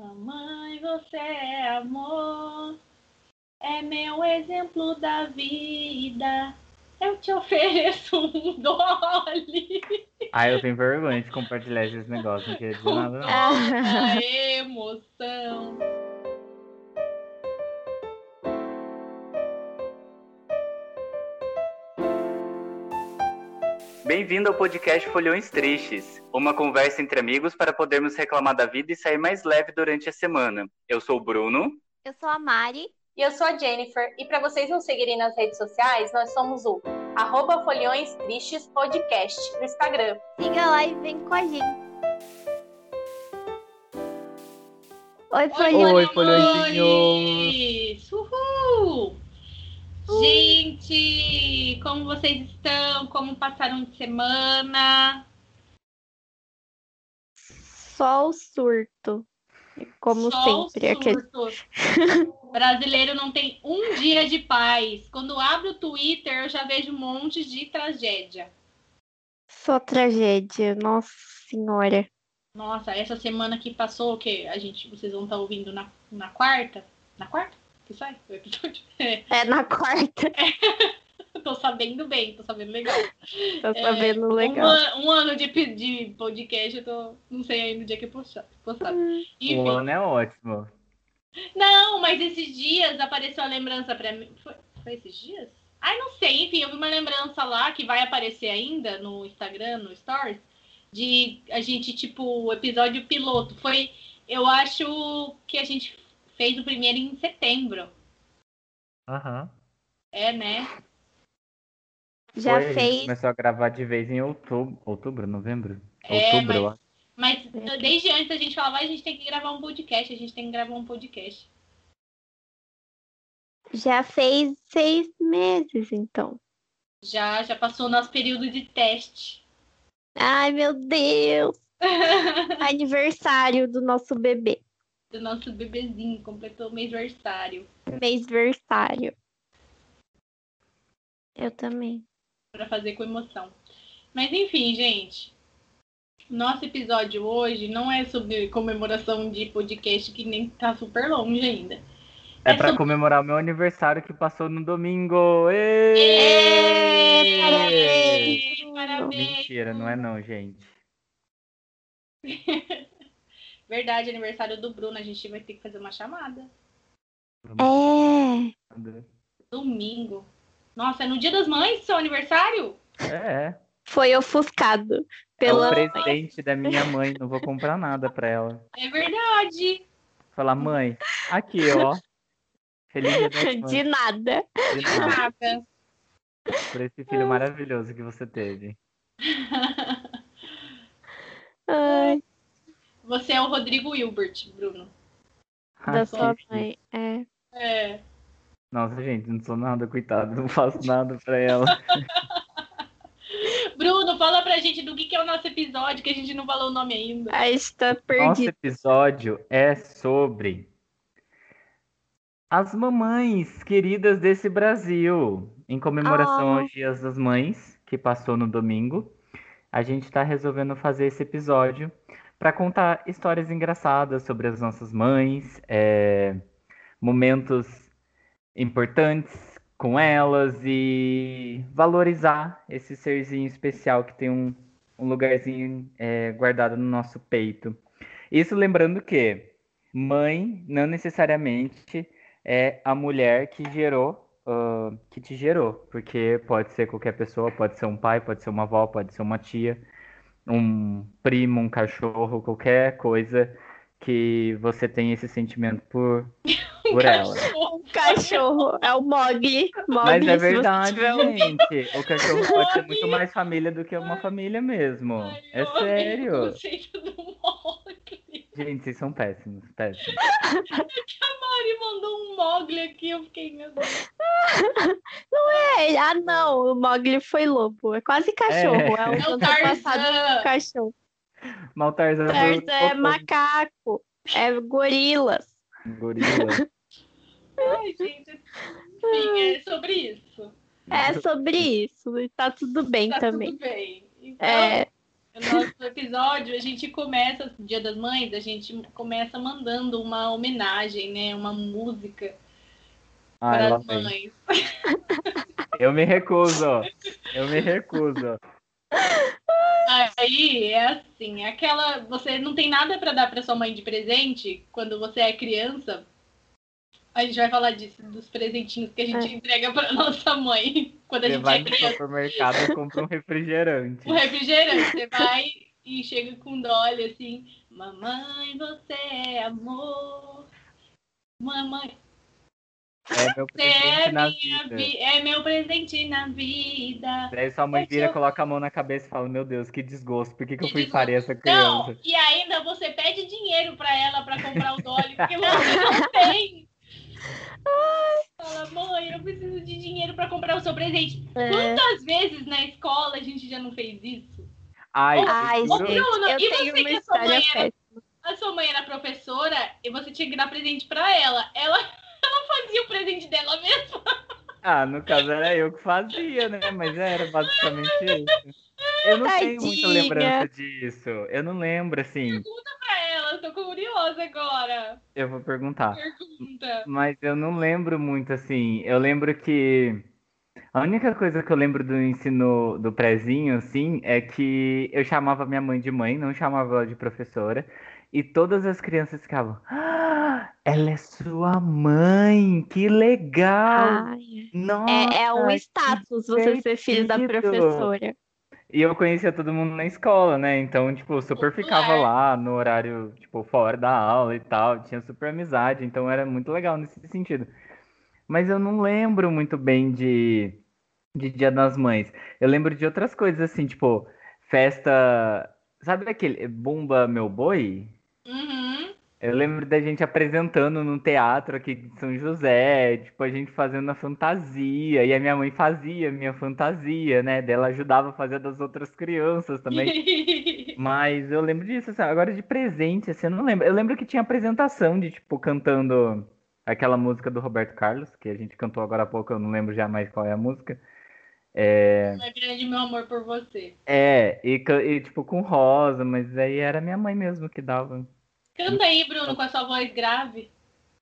Mamãe, você é amor, é meu exemplo da vida. Eu te ofereço um Dolly. Ah, eu tenho vergonha de compartilhar esses negócios, não queria dizer nada, não. A emoção. Bem-vindo ao podcast Folhões Tristes, uma conversa entre amigos para podermos reclamar da vida e sair mais leve durante a semana. Eu sou o Bruno. Eu sou a Mari. E eu sou a Jennifer. E para vocês nos seguirem nas redes sociais, nós somos o arroba Folhões Tristes Podcast no Instagram. Siga lá e vem com a gente. Oi, Folhões. Oi, Folhõezinhos. Uhul! Gente, como vocês estão? Como passaram de semana? Só o surto. Como Só sempre. O surto. Brasileiro não tem um dia de paz. Quando abro o Twitter, eu já vejo um monte de tragédia. Só tragédia, nossa senhora. Nossa, essa semana que passou, que a gente, vocês vão estar ouvindo na, na quarta. Na quarta? Que sai o episódio? É, é na quarta. É. tô sabendo bem, tô sabendo legal. Tô sabendo é, legal. Um, um, ano de, de podcast, eu tô. Não sei aí no dia que postar. postar. Hum. Um ano é ótimo. Não, mas esses dias apareceu a lembrança pra mim. Foi, foi esses dias? Ai, não sei, enfim, eu vi uma lembrança lá que vai aparecer ainda no Instagram, no Stories, de a gente, tipo, o episódio piloto. Foi, eu acho que a gente fez o primeiro em setembro. Aham. Uhum. É, né? Já Foi, fez. Começou a gravar de vez em outubro, outubro novembro? É, outubro, mas... Mas desde antes a gente falava, a gente tem que gravar um podcast, a gente tem que gravar um podcast. Já fez seis meses, então. Já, já passou o nosso período de teste. Ai, meu Deus! Aniversário do nosso bebê. Do nosso bebezinho, completou o mêsversário. Mêsversário. Eu também. Pra fazer com emoção. Mas enfim, gente. Nosso episódio hoje não é sobre comemoração de podcast que nem tá super longe ainda. É, é para sobre... comemorar o meu aniversário que passou no domingo. Êêêê! Parabéns! Parabéns! Mentira, não é não, gente. Verdade, aniversário do Bruno, a gente vai ter que fazer uma chamada. É. Domingo. Nossa, é no dia das mães seu aniversário? É. Foi ofuscado. Pela... É o presente da minha mãe, não vou comprar nada pra ela. É verdade. Falar, mãe, aqui, ó. Feliz dia das mães. De nada. De nada. Por esse filho maravilhoso que você teve. Ai. Você é o Rodrigo Hilbert, Bruno. Da sua mãe, é. É. Nossa, gente, não sou nada, coitado, não faço nada pra ela. Bruno, fala pra gente do que, que é o nosso episódio, que a gente não falou o nome ainda. A gente tá perdido. Nosso episódio é sobre as mamães queridas desse Brasil. Em comemoração Oh. aos Dias das Mães, que passou no domingo, a gente tá resolvendo fazer esse episódio para contar histórias engraçadas sobre as nossas mães, é, momentos importantes com elas e valorizar esse serzinho especial que tem um, um lugarzinho é, guardado no nosso peito. Isso lembrando que mãe não necessariamente é a mulher que gerou, uh, que te gerou, porque pode ser qualquer pessoa, pode ser um pai, pode ser uma avó, pode ser uma tia, um primo, um cachorro, qualquer coisa que você tem esse sentimento por, por ela. Um cachorro. É o Mogli. Mogli Mas é verdade, um- gente. O cachorro pode ser muito mais família do que uma família mesmo. Ai, É amei o sério. conceito do Mogli. Gente, vocês são péssimos, péssimos. A Mari mandou um Mogli aqui, eu fiquei, meu Deus. É, ah, não. O Mogli foi lobo. É quase cachorro. É, É. o É o Tarzan. do cachorro. Mal Tarzan é macaco. É gorilas. gorila. Ai, gente. Enfim, é sobre isso. É sobre isso. E tá tudo bem Tá também. tudo bem. Então, É, o nosso episódio, a gente começa, Dia das Mães, a gente começa mandando uma homenagem, né? Uma música Ai, para as mães. Eu me recuso. Eu me recuso. Aí é assim, aquela. Você não tem nada para dar para sua mãe de presente quando você é criança. A gente vai falar disso, dos presentinhos que a gente entrega para nossa mãe quando a Você gente vai é no criança. supermercado e compra um refrigerante. Um refrigerante. Você vai e chega com dolly assim: Mamãe, você é amor. Mamãe, É meu você é presente na minha vida. vi é meu presente na vida. Daí sua mãe Eu vira, te- coloca a mão na cabeça e fala, meu Deus, que desgosto, por que, que eu fui desgosto. parir essa Não, criança? e ainda você pede dinheiro pra ela pra comprar o Dolly, porque você não tem. Fala, mãe, eu preciso de dinheiro pra comprar o seu presente. É. Quantas vezes na escola a gente já não fez isso? Ai, Ai, eu Ô, gente, Bruno, eu e tenho você uma que a sua mãe era, a sua mãe era professora e você tinha que dar presente pra ela. Ela, ela fazia o presente dela mesma. Ah, no caso era eu que fazia, né? Mas era basicamente isso. Eu não tenho muita Tadinha. lembrança disso. Eu não lembro, assim. Ela, eu tô curiosa agora. Eu vou perguntar. Pergunta. Mas eu não lembro muito, assim. Eu lembro que. A única coisa que eu lembro do ensino do prezinho, assim, é que eu chamava minha mãe de mãe, não chamava ela de professora. E todas as crianças ficavam. Ah, ela é sua mãe! Que legal! Ai, Nossa! é, é um status você ser filho da professora. E eu conhecia todo mundo na escola, né? Então, tipo, eu super ficava Popular. lá no horário, tipo, fora da aula e tal. Tinha super amizade, então era muito legal nesse sentido. Mas eu não lembro muito bem de, de Dia das Mães. Eu lembro de outras coisas, assim, tipo, festa. Sabe aquele Bumba Meu Boi? Uhum. Eu lembro da gente apresentando num teatro aqui de São José, tipo, a gente fazendo a fantasia, e a minha mãe fazia a minha fantasia, né? Dela ajudava a fazer das outras crianças também. Mas eu lembro disso, assim, agora de presente, assim, eu não lembro. Eu lembro que tinha apresentação de, tipo, cantando aquela música do Roberto Carlos, que a gente cantou agora há pouco, eu não lembro já mais qual é a música. É, É grande meu amor por você. é e, e, tipo, com rosa, mas aí era minha mãe mesmo que dava. Canta aí, Bruno, com a sua voz grave.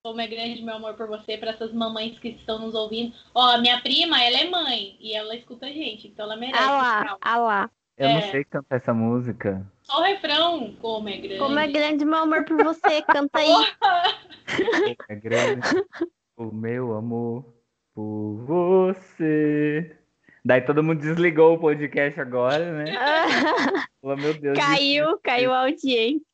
Como é grande meu amor por você, para essas mamães que estão nos ouvindo. Ó, a minha prima, ela é mãe e ela escuta a gente, então ela merece. Ah lá, calma. ah lá. Eu não É. sei cantar essa música. Só o refrão, como é grande. Como é grande meu amor por você, canta aí. É grande o meu amor por você. Daí todo mundo desligou o podcast agora, né? Falou, meu Deus. caiu, caiu a audiência.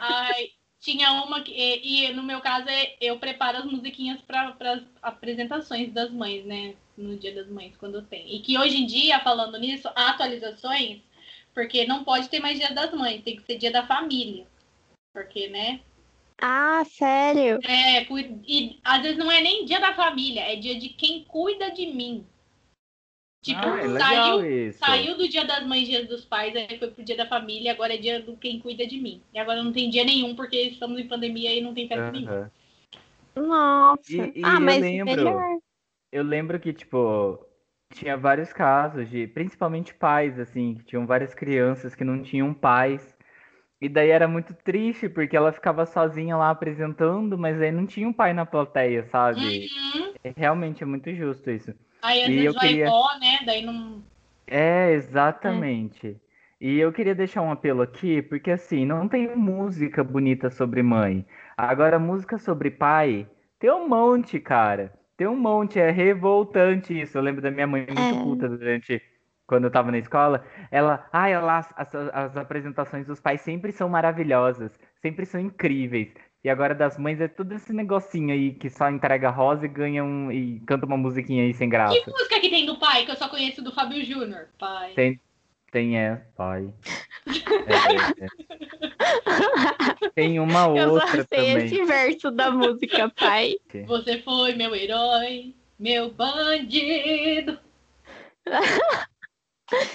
Ai, tinha uma que. E, e no meu caso, é- eu preparo as musiquinhas para as apresentações das mães, né? No Dia das Mães, quando tem. E que hoje em dia, falando nisso, há atualizações, porque não pode ter mais Dia das Mães, tem que ser Dia da Família. Porque, né? Ah, sério? É, e às vezes não é nem Dia da Família, é dia de quem cuida de mim. Tipo, Ah, é saiu. Saiu do dia das mães, dia dos pais, aí foi pro dia da família, agora é dia do quem cuida de mim. E agora não tem dia nenhum, porque estamos em pandemia e não tem festa nenhuma. Aham. Nossa. E- e ah, eu mas lembro. melhor. Eu lembro que, tipo, tinha vários casos de, principalmente pais, assim, que tinham várias crianças que não tinham pais. E daí era muito triste, porque ela ficava sozinha lá apresentando, mas aí não tinha um pai na plateia, sabe? Uhum. É, Realmente é muito justo isso. Aí às E vezes vai queria- vó, né? Daí não. É, exatamente. E eu queria deixar um apelo aqui, porque assim, não tem música bonita sobre mãe. Agora, música sobre pai, tem um monte, cara. Tem um monte, é revoltante isso. Eu lembro da minha mãe muito É. puta durante quando eu tava na escola. Ela, ai, ela, as, as apresentações dos pais sempre são maravilhosas, sempre são incríveis. E agora das mães é tudo esse negocinho aí que só entrega rosa e ganha um e canta uma musiquinha aí sem graça. Que música que tem do pai, que eu só conheço do Fábio Júnior? Pai. Tem, tem é, pai. É, é. Tem uma Eu só outra sei também. esse verso da música, pai. Você foi meu herói, meu bandido.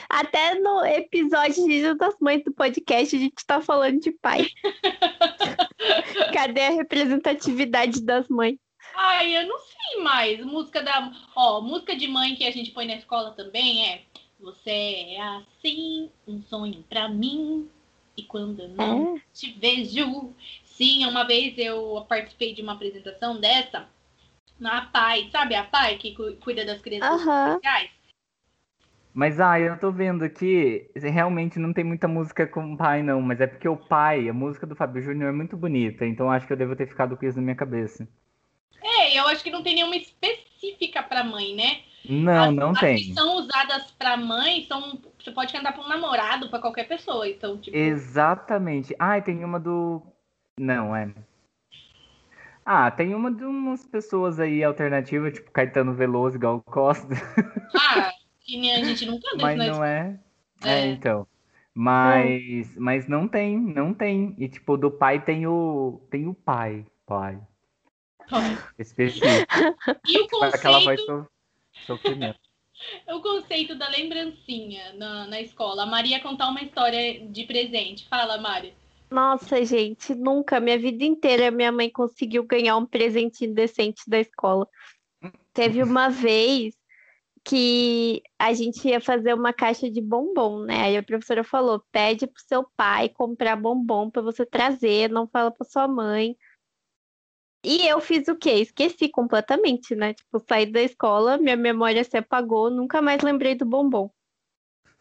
Até no episódio de Dia das Mães do podcast a gente tá falando de pai. Cadê a representatividade das mães? Ai, eu não sei mais. Música da. Ó, música de mãe que a gente põe na escola também é. Você é assim, um sonho pra mim. E quando eu não É. te vejo. Sim, uma vez eu participei de uma apresentação dessa na PAI, sabe a PAI que cu- cuida das crianças Aham. especiais? Mas, ah, eu tô vendo aqui, realmente não tem muita música com o pai, não. Mas é porque o pai, a música do Fábio Júnior é muito bonita. Então acho que eu devo ter ficado com isso na minha cabeça. É, eu acho que não tem nenhuma específica pra mãe, né? Não, as, não as tem. que são usadas pra mãe são. Você pode cantar pra um namorado, pra qualquer pessoa. Então, tipo. Exatamente. Ah, tem uma do. Não, é. Ah, tem uma de umas pessoas aí alternativas, tipo Caetano Veloso, Gal Costa, Ah, que nem a gente nunca viu mas na não é. É, É. então. Mas, mas não tem, não tem. E tipo, do pai tem o tem o pai, pai, específico, E o com aquela voz conceito, so, sofrimento. o conceito da lembrancinha na, na escola. A Maria contar uma história de presente. Fala, Mari. Nossa, gente, nunca, minha vida inteira, minha mãe conseguiu ganhar um presentinho decente da escola. Teve uma vez que a gente ia fazer uma caixa de bombom, né? Aí a professora falou: pede pro seu pai comprar bombom para você trazer, não fala pra sua mãe. E eu fiz o quê? Esqueci completamente, né? Tipo, saí da escola, minha memória se apagou, nunca mais lembrei do bombom.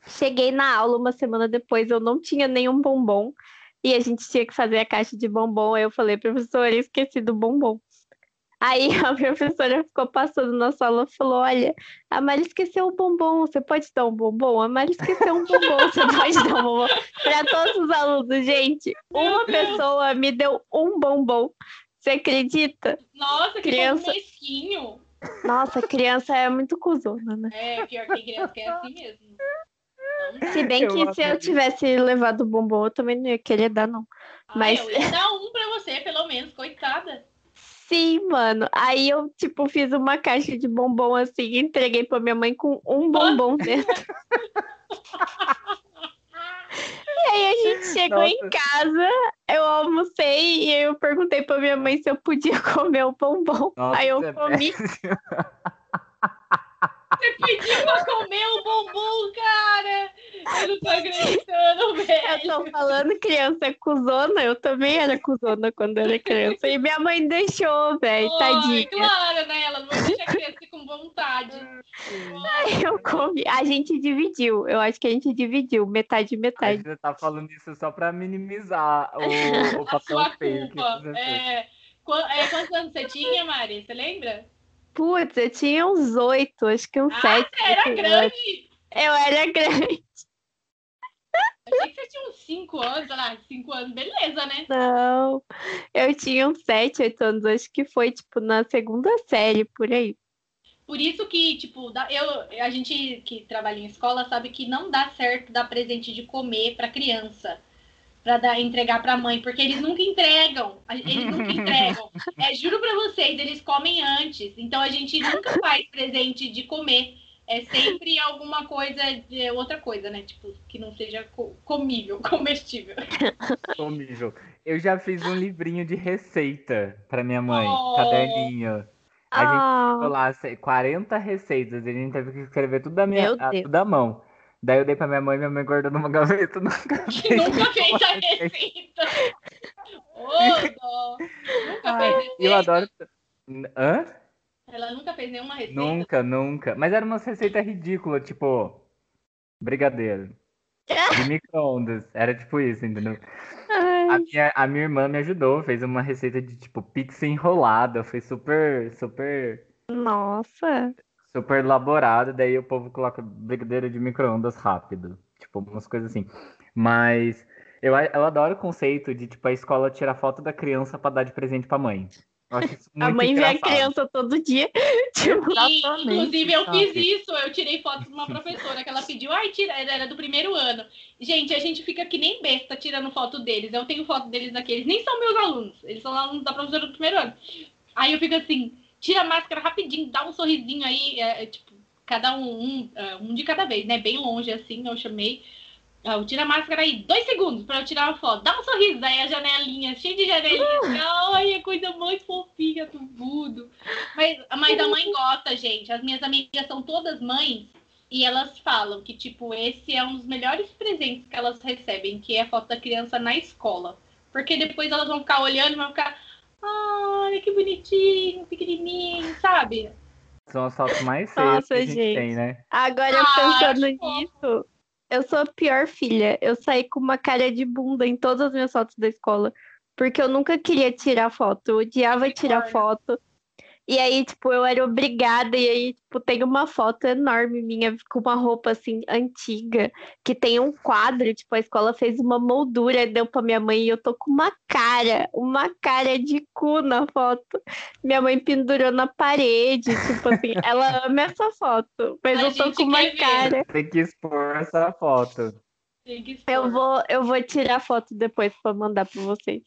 Cheguei na aula uma semana depois, eu não tinha nenhum bombom. E a gente tinha que fazer a caixa de bombom. Aí eu falei, professora, esqueci do bombom. Aí a professora ficou passando na sala e falou: Olha, a Mari esqueceu o bombom, você pode dar um bombom? A Mari esqueceu um bombom, você pode dar um bombom? Para todos os alunos, gente, uma pessoa me deu um bombom. Você acredita? Nossa, que Criança- mesquinho. Nossa, criança é muito cuzona, né? É, pior que criança que é assim mesmo. Se bem Eu que se eu tivesse levado o bombom, eu também não ia querer dar, não. Ah, Mas- eu ia dar um pra você, pelo menos, coitada. Sim, mano. Aí eu, tipo, fiz uma caixa de bombom assim e entreguei pra minha mãe com um bombom dentro. E aí a gente chegou em Nossa. casa, eu almocei e eu perguntei pra minha mãe se eu podia comer o bombom. Nossa, aí eu é comi. péssimo. Você pediu pra comer o bombom, cara! Eu não tô acreditando, Eu velho. tô falando criança é cuzona, eu também era cuzona quando era criança. E minha mãe deixou, velho, Ai, tadinha. claro, né? Ela não vai deixar a criança com vontade. Aí eu comi. A gente dividiu, eu acho que a gente dividiu, metade metade. você tá falando isso só pra minimizar o, o papel feio que culpa. você. É, é, quantos anos você tinha, Mari? Você lembra? Putz, eu tinha uns oito, acho que uns Ah, sete. você era oito grande! Eu era grande. Achei que você tinha uns 5 anos, sei lá, 5 anos, beleza, né? Não, eu tinha uns sete, oito anos, acho que foi, tipo, na segunda série, por aí. Por isso que, tipo, eu, a gente que trabalha em escola sabe que não dá certo dar presente de comer pra criança. Pra dar, entregar pra mãe, porque eles nunca entregam. a- Eles nunca entregam. É, juro pra vocês, eles comem antes. Então a gente nunca faz presente de comer. É sempre alguma coisa de outra coisa, né? Tipo, que não seja co- comível, comestível. Comível. Eu já fiz um livrinho de receita pra minha mãe, Oh. caderninho. A gente Ah, ficou lá sei, 40 receitas, a gente teve que escrever tudo da minha, a- tudo à mão. Daí eu dei pra minha mãe, minha mãe guardou numa gaveta, nunca Que fez nunca fez a receita. Ô, dó. Nunca Ai, fez receita. Eu adoro. Hã? Ela nunca fez nenhuma receita. Nunca, nunca. Mas era uma receita ridícula, tipo, brigadeiro. De micro-ondas. Era tipo isso, entendeu? A minha, a minha irmã me ajudou, fez uma receita de tipo pizza enrolada. Foi super, super, nossa. Super elaborada. Daí o povo coloca brigadeiro de micro-ondas rápido. Tipo, umas coisas assim. Mas eu, eu adoro o conceito de, tipo, a escola tirar foto da criança pra dar de presente pra mãe. A mãe vê a engraçado. criança todo dia. Tipo, E, inclusive, eu sabe? fiz isso. Eu tirei foto de uma professora que ela pediu. Ai, tira, era do primeiro ano. Gente, a gente fica que nem besta tirando foto deles. Eu tenho foto deles aqui. Eles nem são meus alunos. Eles são alunos da professora do primeiro ano. Aí eu fico assim, tira a máscara rapidinho, dá um sorrisinho aí. é, é, tipo, cada um, um, é, um de cada vez, né? Bem longe assim, eu chamei. Ah, eu tiro a máscara aí, dois segundos pra eu tirar uma foto. Dá um sorriso, aí a janelinha, cheia de janelinha. Ai, é coisa mais fofinha, tudo. Mas, mas a mãe gosta, gente. As minhas amigas são todas mães. E elas falam que, tipo, esse é um dos melhores presentes que elas recebem, que é a foto da criança na escola. Porque depois elas vão ficar olhando e vão ficar, olha que bonitinho, pequenininho, sabe? São as fotos mais feias Nossa, que a gente, gente. tem, né? Agora, Ah, pensando nisso, eu sou a pior filha. Eu saí com uma cara de bunda em todas as minhas fotos da escola. Porque eu nunca queria tirar foto. Eu odiava tirar foto. E aí, tipo, eu era obrigada. E aí, tipo, tem uma foto enorme minha com uma roupa, assim, antiga. Que tem um quadro. Tipo, a escola fez uma moldura, deu pra minha mãe. E eu tô com uma cara, uma cara de cu na foto. Minha mãe pendurou na parede. Tipo assim, ela ama essa foto. Mas A eu tô com uma ver. cara. Tem que expor essa foto. Tem que expor. Eu vou, eu vou tirar foto depois pra mandar pra vocês.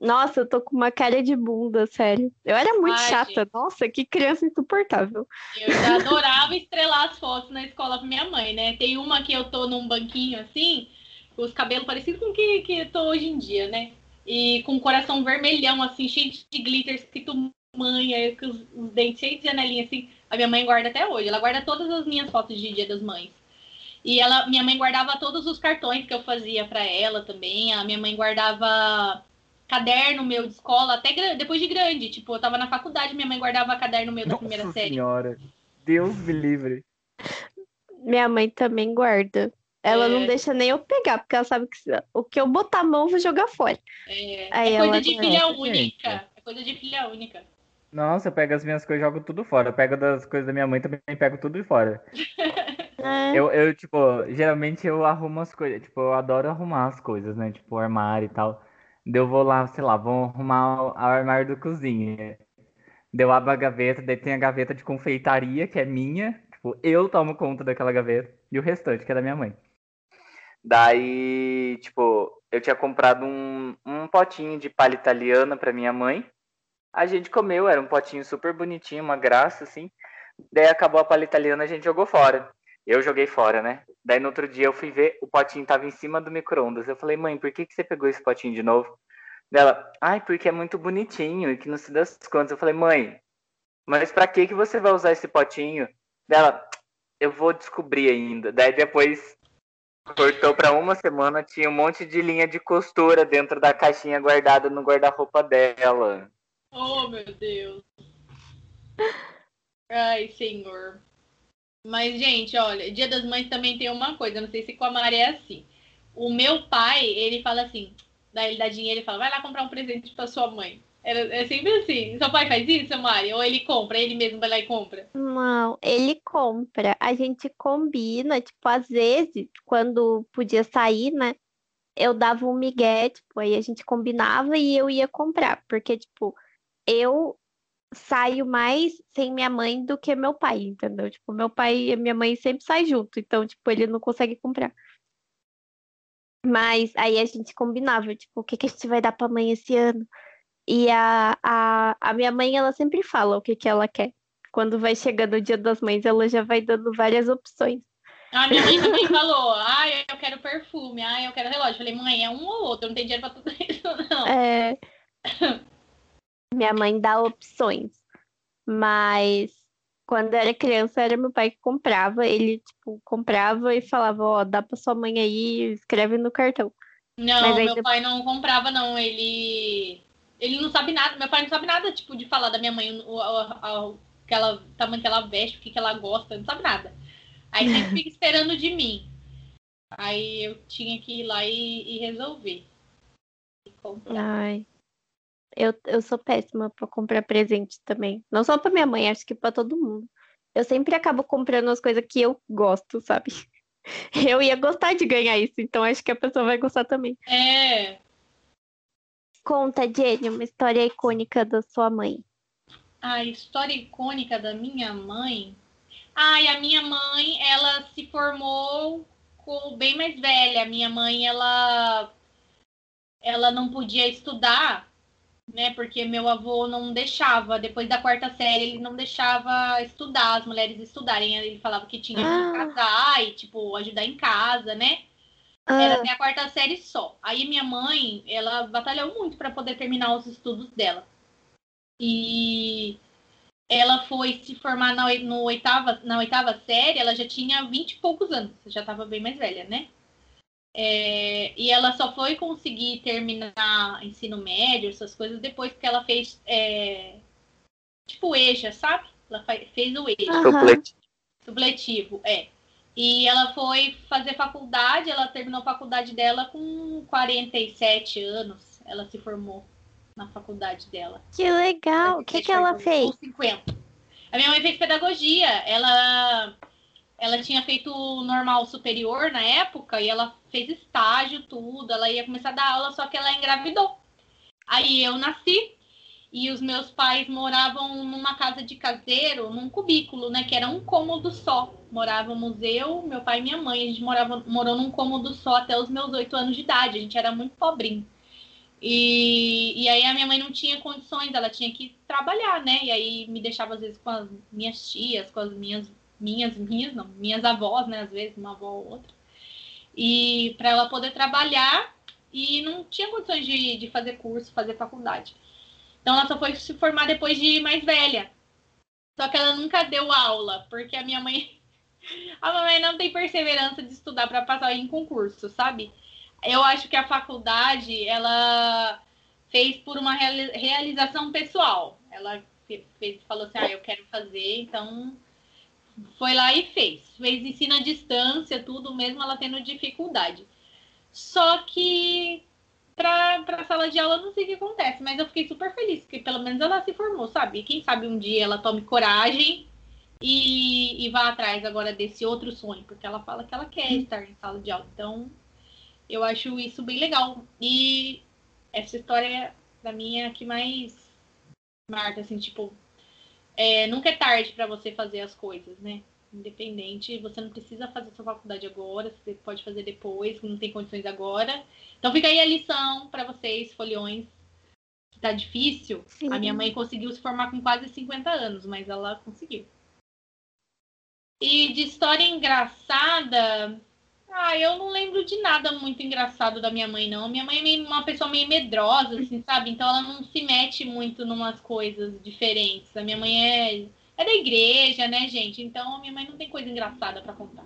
Nossa, eu tô com uma cara de bunda, sério. Eu era muito Ai, chata. gente. Nossa, que criança insuportável. Eu já adorava estrelar as fotos na escola pra minha mãe, né? Tem uma que eu tô num banquinho assim, com os cabelos parecidos com o que, que eu tô hoje em dia, né? E com o coração vermelhão, assim, cheio de glitter, escrito mãe, aí com os, os dentes cheios de janelinha, assim. A minha mãe guarda até hoje. Ela guarda todas as minhas fotos de Dia das Mães. E ela, minha mãe guardava todos os cartões que eu fazia pra ela também. A minha mãe guardava caderno meu de escola, até depois de grande. Tipo, eu tava na faculdade, minha mãe guardava caderno meu da primeira Nossa série. senhora. Deus me livre. Minha mãe também guarda. Ela não É. deixa nem eu pegar, porque ela sabe que se- o que eu botar a mão, eu vou jogar fora. É, Aí é coisa ela de filha gente. única. É coisa de filha única. Nossa, eu pego as minhas coisas e jogo tudo fora. Eu pego das coisas da minha mãe também pego tudo fora. É. Eu, eu, tipo, geralmente eu arrumo as coisas. Tipo, eu adoro arrumar as coisas, né? Tipo, o armário e tal. Daí eu vou lá, sei lá, vou arrumar o armário do cozinha. Daí eu abro a gaveta, daí tem a gaveta de confeitaria, que é minha. Tipo, eu tomo conta daquela gaveta. E o restante, que é da minha mãe. Daí, tipo, eu tinha comprado um, um potinho de palha italiana pra minha mãe. A gente comeu, era um potinho super bonitinho, uma graça, assim. Daí acabou a palha italiana, a gente jogou fora. Eu joguei fora, né? Daí no outro dia eu fui ver, o potinho tava em cima do micro-ondas. Eu falei, mãe, por que, que você pegou esse potinho de novo? Dela, ai, porque é muito bonitinho e que não se dá contas. Eu falei, mãe, mas pra que, que você vai usar esse potinho? Dela, eu vou descobrir ainda. Daí depois cortou pra uma semana, tinha um monte de linha de costura dentro da caixinha guardada no guarda-roupa dela. Oh, meu Deus. Ai, senhor. Mas, gente, olha, Dia das Mães também tem uma coisa, não sei se com a Mari é assim. O meu pai, ele fala assim, daí ele dá dinheiro e fala, vai lá comprar um presente pra sua mãe. Era, é sempre assim. Seu pai faz isso, Mari? Ou ele compra, ele mesmo vai lá e compra? Não, ele compra. A gente combina, tipo, às vezes, quando podia sair, né? Eu dava um migué, tipo, aí a gente combinava e eu ia comprar. Porque, tipo, eu saio mais sem minha mãe do que meu pai, entendeu? Tipo, meu pai e minha mãe sempre saem junto, então, tipo, ele não consegue comprar. Mas aí a gente combinava, tipo, o que que a gente vai dar pra mãe esse ano? E a, a, a minha mãe, ela sempre fala o que que ela quer. Quando vai chegando o dia das mães, ela já vai dando várias opções. A minha mãe também falou, ai, eu quero perfume, ai, eu quero relógio. Eu falei, mãe, é um ou outro, não tenho dinheiro pra tudo isso, não. É, Minha mãe dá opções, mas quando eu era criança era meu pai que comprava. Ele, tipo, comprava e falava, ó, dá pra sua mãe aí, escreve no cartão. Não, meu depois- pai não comprava, não. Ele. Ele não sabe nada. Meu pai não sabe nada, tipo, de falar da minha mãe, o, o, o, que ela, tamanho que ela veste, o que, que ela gosta, não sabe nada. Aí sempre fica esperando de mim. Aí eu tinha que ir lá e, e resolver. E comprar. Ai, eu, eu sou péssima pra comprar presente também. Não só pra minha mãe, acho que pra todo mundo. Eu sempre acabo comprando as coisas que eu gosto, sabe? Eu ia gostar de ganhar isso, então acho que a pessoa vai gostar também. É. Conta, Jenny, uma história icônica da sua mãe. A história icônica da minha mãe. Ai, a minha mãe, ela se formou com bem mais velha. A minha mãe, ela ela não podia estudar, né? Porque meu avô não deixava. Depois da quarta série, ele não deixava estudar, as mulheres estudarem. Ele falava que tinha que Ah. casar e, tipo, ajudar em casa, né? Era Ah, até a quarta série só. Aí minha mãe, ela batalhou muito para poder terminar os estudos dela. E ela foi se formar na, no oitava, na oitava série, ela já tinha vinte e poucos anos, já estava bem mais velha, né? É, e ela só foi conseguir terminar ensino médio, essas coisas, depois que ela fez é, tipo EJA, sabe? Ela fez o EJA. Aham. Supletivo, é. E ela foi fazer faculdade, ela terminou a faculdade dela com 47 anos. Ela se formou na faculdade dela. Que legal. O que, que ela fez? Com 50. A minha mãe fez pedagogia. Ela, ela tinha feito normal superior na época e ela fez estágio, tudo. Ela ia começar a dar aula, só que ela engravidou. Aí eu nasci e os meus pais moravam numa casa de caseiro, num cubículo, né? Que era um cômodo só. Morávamos eu, meu pai e minha mãe. A gente morava, morou num cômodo só até os meus oito anos de idade. A gente era muito pobrinho. E, e aí a minha mãe não tinha condições, ela tinha que trabalhar, né? E aí me deixava às vezes com as minhas tias, com as minhas, minhas, minhas, não, minhas avós, né? Às vezes uma avó ou outra. E para ela poder trabalhar e não tinha condições de, de fazer curso, fazer faculdade. Então ela só foi se formar depois de mais velha. Só que ela nunca deu aula, porque a minha mãe. A mamãe não tem perseverança de estudar para passar em concurso, sabe? Eu acho que a faculdade ela fez por uma realização pessoal. Ela fez, falou assim: ah, eu quero fazer, então foi lá e fez. Fez ensino à distância, tudo mesmo ela tendo dificuldade. Só que para a sala de aula, não sei o que acontece, mas eu fiquei super feliz, porque pelo menos ela se formou, sabe? Quem sabe um dia ela tome coragem e, e vá atrás agora desse outro sonho, porque ela fala que ela quer estar em sala de aula. Então, eu acho isso bem legal. E essa história é da minha que mais marca, assim, tipo, é, nunca é tarde para você fazer as coisas, né? independente, você não precisa fazer sua faculdade agora, você pode fazer depois, não tem condições agora. Então fica aí a lição para vocês, foliões, tá difícil. Sim. A minha mãe conseguiu se formar com quase 50 anos, mas ela conseguiu. E de história engraçada, ah, eu não lembro de nada muito engraçado da minha mãe, não. Minha mãe é meio, uma pessoa meio medrosa, assim, sabe? Então ela não se mete muito em umas coisas diferentes. A minha mãe é é da igreja, né, gente? Então a minha mãe não tem coisa engraçada para contar.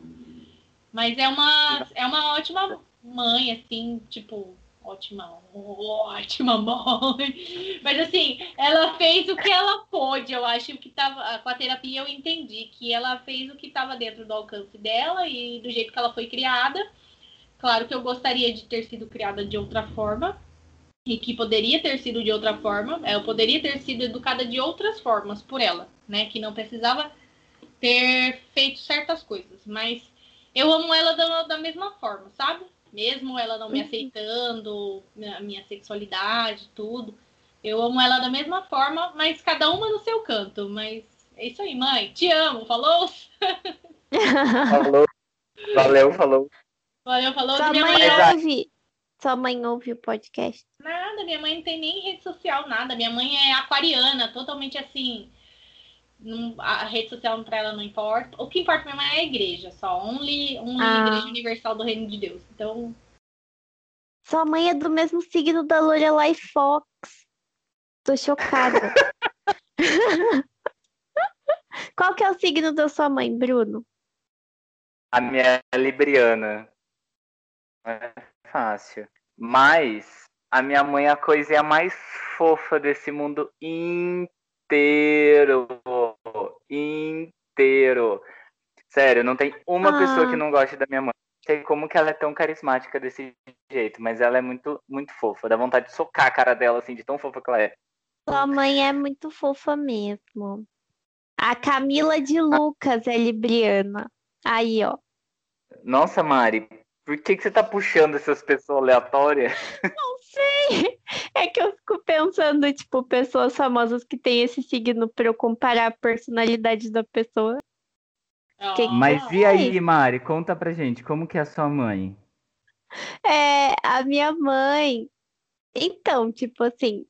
Mas é uma, é uma ótima mãe, assim, tipo, ótima, ótima mãe. Mas assim, ela fez o que ela pôde. Eu acho que tava. Com a terapia eu entendi que ela fez o que estava dentro do alcance dela e do jeito que ela foi criada. Claro que eu gostaria de ter sido criada de outra forma, e que poderia ter sido de outra forma, eu poderia ter sido educada de outras formas por ela, né? Que não precisava ter feito certas coisas, mas eu amo ela da, da mesma forma, sabe? Mesmo ela não me uhum. aceitando, minha, minha sexualidade, tudo. Eu amo ela da mesma forma, mas cada uma no seu canto. Mas é isso aí, mãe. Te amo. Falou? falou. Valeu, falou. Valeu, falou. Sua minha mãe, mãe ouve. Sua mãe ouve o podcast? Nada, minha mãe não tem nem rede social, nada. Minha mãe é aquariana, totalmente assim. Não, a rede social para ela não importa. O que importa mãe é a igreja, só. Only, only ah. Igreja Universal do Reino de Deus. Então. Sua mãe é do mesmo signo da Lorelai Fox. Tô chocada. Qual que é o signo da sua mãe, Bruno? A minha é libriana. É fácil. Mas a minha mãe é a coisinha mais fofa desse mundo inteiro. Inteiro. Sério, não tem uma ah. pessoa que não goste da minha mãe. Não sei como que ela é tão carismática desse jeito, mas ela é muito, muito fofa. Dá vontade de socar a cara dela, assim, de tão fofa que ela é. Sua mãe é muito fofa mesmo. A Camila de Lucas é libriana. Aí, ó. Nossa, Mari, por que, que você tá puxando essas pessoas aleatórias? Não sei. É que eu fico pensando, tipo, pessoas famosas que têm esse signo para eu comparar a personalidade da pessoa. Que... Mas e aí, Mari? Conta pra gente, como que é a sua mãe? É, a minha mãe. Então, tipo assim,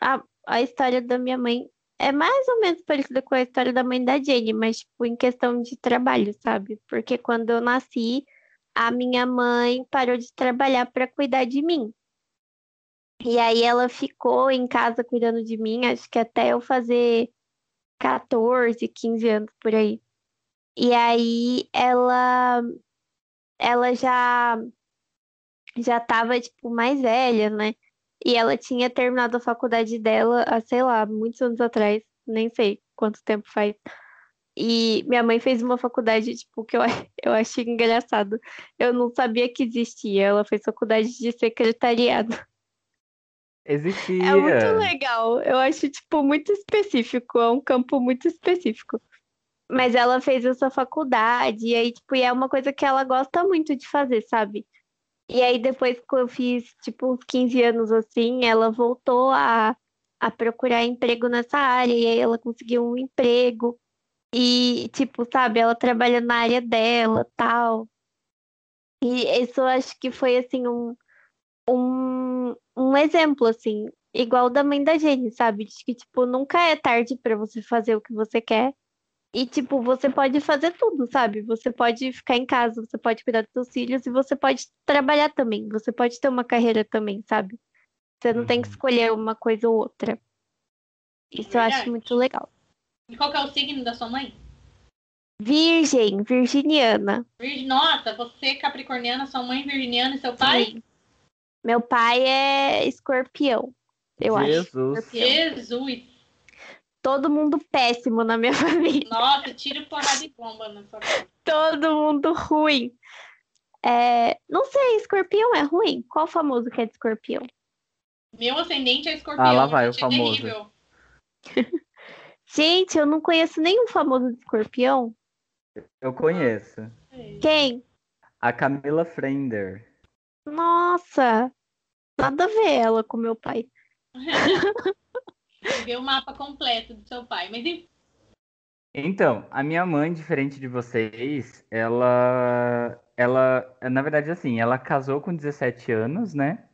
a, a história da minha mãe é mais ou menos parecida com a história da mãe da Jenny, mas, tipo, em questão de trabalho, sabe? Porque quando eu nasci, a minha mãe parou de trabalhar para cuidar de mim. E aí ela ficou em casa cuidando de mim, acho que até eu fazer 14, 15 anos por aí. E aí ela ela já já tava tipo mais velha, né? E ela tinha terminado a faculdade dela, há, sei lá, muitos anos atrás, nem sei quanto tempo faz. E minha mãe fez uma faculdade, tipo, que eu, eu achei engraçado. Eu não sabia que existia. Ela fez faculdade de secretariado. Existia. É muito legal. Eu acho, tipo, muito específico. É um campo muito específico. Mas ela fez essa faculdade, e aí, tipo, e é uma coisa que ela gosta muito de fazer, sabe? E aí, depois que eu fiz, tipo, uns 15 anos assim, ela voltou a, a procurar emprego nessa área, e aí ela conseguiu um emprego. E, tipo, sabe, ela trabalha na área dela, tal. E isso eu acho que foi, assim, um, um, um exemplo, assim, igual da mãe da Jenny, sabe? De que, tipo, nunca é tarde para você fazer o que você quer. E, tipo, você pode fazer tudo, sabe? Você pode ficar em casa, você pode cuidar dos seus filhos e você pode trabalhar também. Você pode ter uma carreira também, sabe? Você não tem que Uhum. escolher uma coisa ou outra. Isso eu acho Verdade. muito legal. E qual que é o signo da sua mãe? Virgem, virginiana. Virgem. Nossa, você capricorniana, sua mãe virginiana e seu pai? Sim. Meu pai é escorpião, eu acho. Jesus. Escorpião. Jesus. Todo mundo péssimo na minha família. Nossa, tira porrada de bomba na sua cara. Todo mundo ruim. É, não sei, escorpião é ruim? Qual famoso que é de escorpião? Meu ascendente é escorpião. Ah, lá vai o é famoso. terrível. Gente, eu não conheço nenhum famoso de escorpião. Eu conheço. Quem? A Camila Frender. Nossa, nada a ver ela com meu pai. Ver o mapa completo do seu pai. Mas enfim, Então, a minha mãe, diferente de vocês, ela, ela, na verdade, assim, ela casou com 17 anos, né?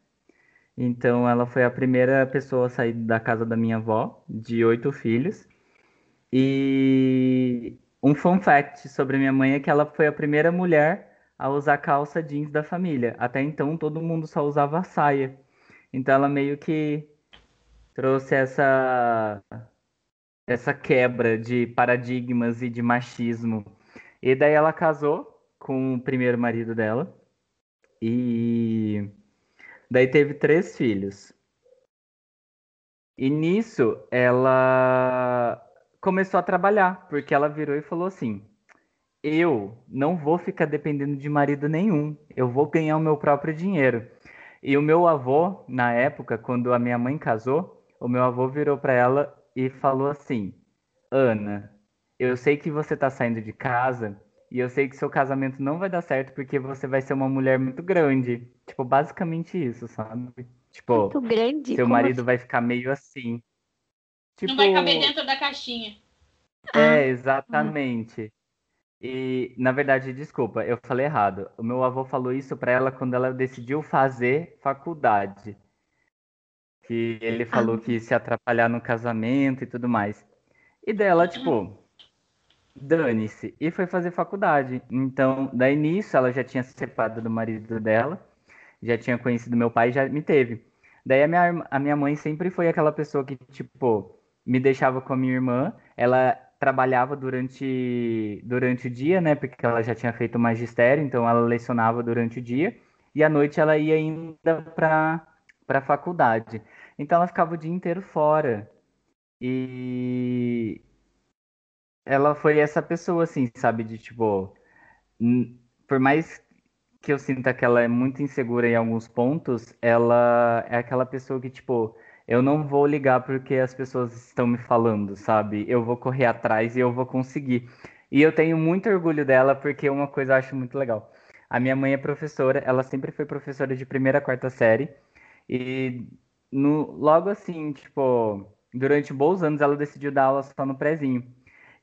Então, ela foi a primeira pessoa a sair da casa da minha avó, de oito filhos. E um fun fact sobre minha mãe é que ela foi a primeira mulher a usar calça jeans da família. Até então, todo mundo só usava saia. Então, ela meio que trouxe essa essa quebra de paradigmas e de machismo. E daí ela casou com o primeiro marido dela. E daí teve três filhos. E nisso ela começou a trabalhar, porque ela virou e falou assim: Eu não vou ficar dependendo de marido nenhum, eu vou ganhar o meu próprio dinheiro. E o meu avô, na época, quando a minha mãe casou, o meu avô virou para ela e falou assim: Ana, eu sei que você tá saindo de casa e eu sei que seu casamento não vai dar certo porque você vai ser uma mulher muito grande. Tipo, basicamente isso, sabe? Tipo, Muito grande. seu marido assim? vai ficar meio assim. Tipo, não vai caber dentro da caixinha. Ah, é, exatamente. E, na verdade, desculpa, eu falei errado. O meu avô falou isso pra ela quando ela decidiu fazer faculdade. Que ele falou Ah. que ia se atrapalhar no casamento e tudo mais. E dela, tipo, dane-se. E foi fazer faculdade. Então, daí nisso, ela já tinha se separado do marido dela, já tinha conhecido meu pai e já me teve. Daí a minha, a minha mãe sempre foi aquela pessoa que, tipo, me deixava com a minha irmã. Ela trabalhava durante, durante o dia, né? Porque ela já tinha feito magistério, então ela lecionava durante o dia. E à noite ela ia ainda para para faculdade. Então ela ficava o dia inteiro fora. E ela foi essa pessoa, assim, sabe? De tipo, por mais que eu sinta que ela é muito insegura em alguns pontos, ela é aquela pessoa que, tipo, eu não vou ligar porque as pessoas estão me falando, sabe? Eu vou correr atrás e eu vou conseguir. E eu tenho muito orgulho dela porque uma coisa eu acho muito legal. A minha mãe é professora, ela sempre foi professora de primeira a quarta série. E no, logo assim, tipo, durante bons anos ela decidiu dar aula só no prezinho.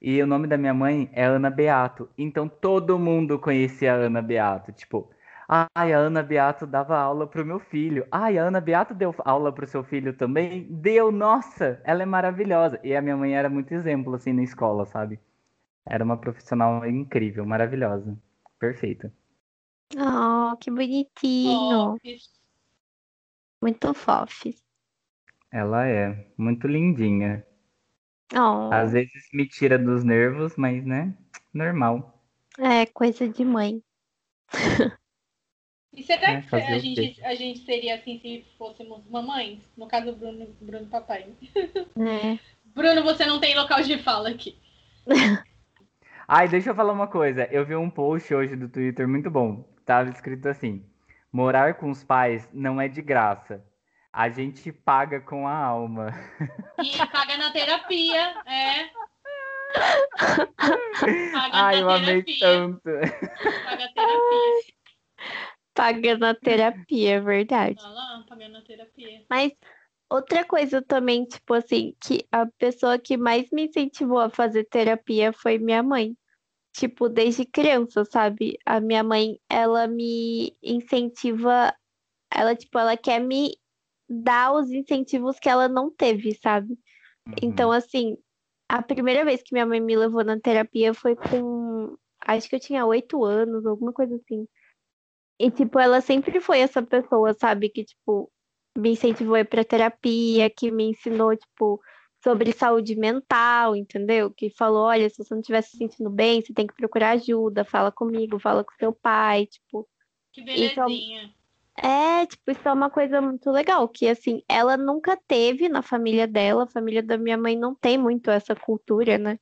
E o nome da minha mãe é Ana Beato. Então todo mundo conhecia a Ana Beato. Tipo, ai, a Ana Beato dava aula pro meu filho. Ai, a Ana Beato deu aula pro seu filho também? Deu, nossa, ela é maravilhosa. E a minha mãe era muito exemplo, assim, na escola, sabe? Era uma profissional incrível, maravilhosa. Perfeita. Oh, que bonitinho. Isso. Muito fofo. Ela é muito lindinha. Oh, Às vezes me tira dos nervos, mas, né? Normal. é coisa de mãe. E será É, que a gente, a gente seria assim se fôssemos mamães? No caso, Bruno, Bruno papai. né? Bruno, você não tem local de fala aqui. Ai, deixa eu falar uma coisa. Eu vi um post hoje do Twitter muito bom. Tava escrito assim: morar com os pais não é de graça. A gente paga com a alma. E paga na terapia, é. Paga Ai, eu na amei terapia. tanto. Paga terapia. Paga na terapia, é verdade. Olha lá, paga na terapia. Mas outra coisa também, tipo assim, que a pessoa que mais me incentivou a fazer terapia foi minha mãe. Tipo, desde criança, sabe? A minha mãe, ela me incentiva, ela, tipo, ela quer me dar os incentivos que ela não teve, sabe? Então, assim, a primeira vez que minha mãe me levou na terapia foi com. Acho que eu tinha oito anos, alguma coisa assim. E, tipo, ela sempre foi essa pessoa, sabe? Que, tipo, me incentivou a ir pra terapia, que me ensinou, tipo, sobre saúde mental, entendeu? Que falou: olha, se você não estiver se sentindo bem, você tem que procurar ajuda, fala comigo, fala com seu pai, tipo. Que é belezinha. É, tipo, isso é uma coisa muito legal, que assim, ela nunca teve na família dela, a família da minha mãe não tem muito essa cultura, né?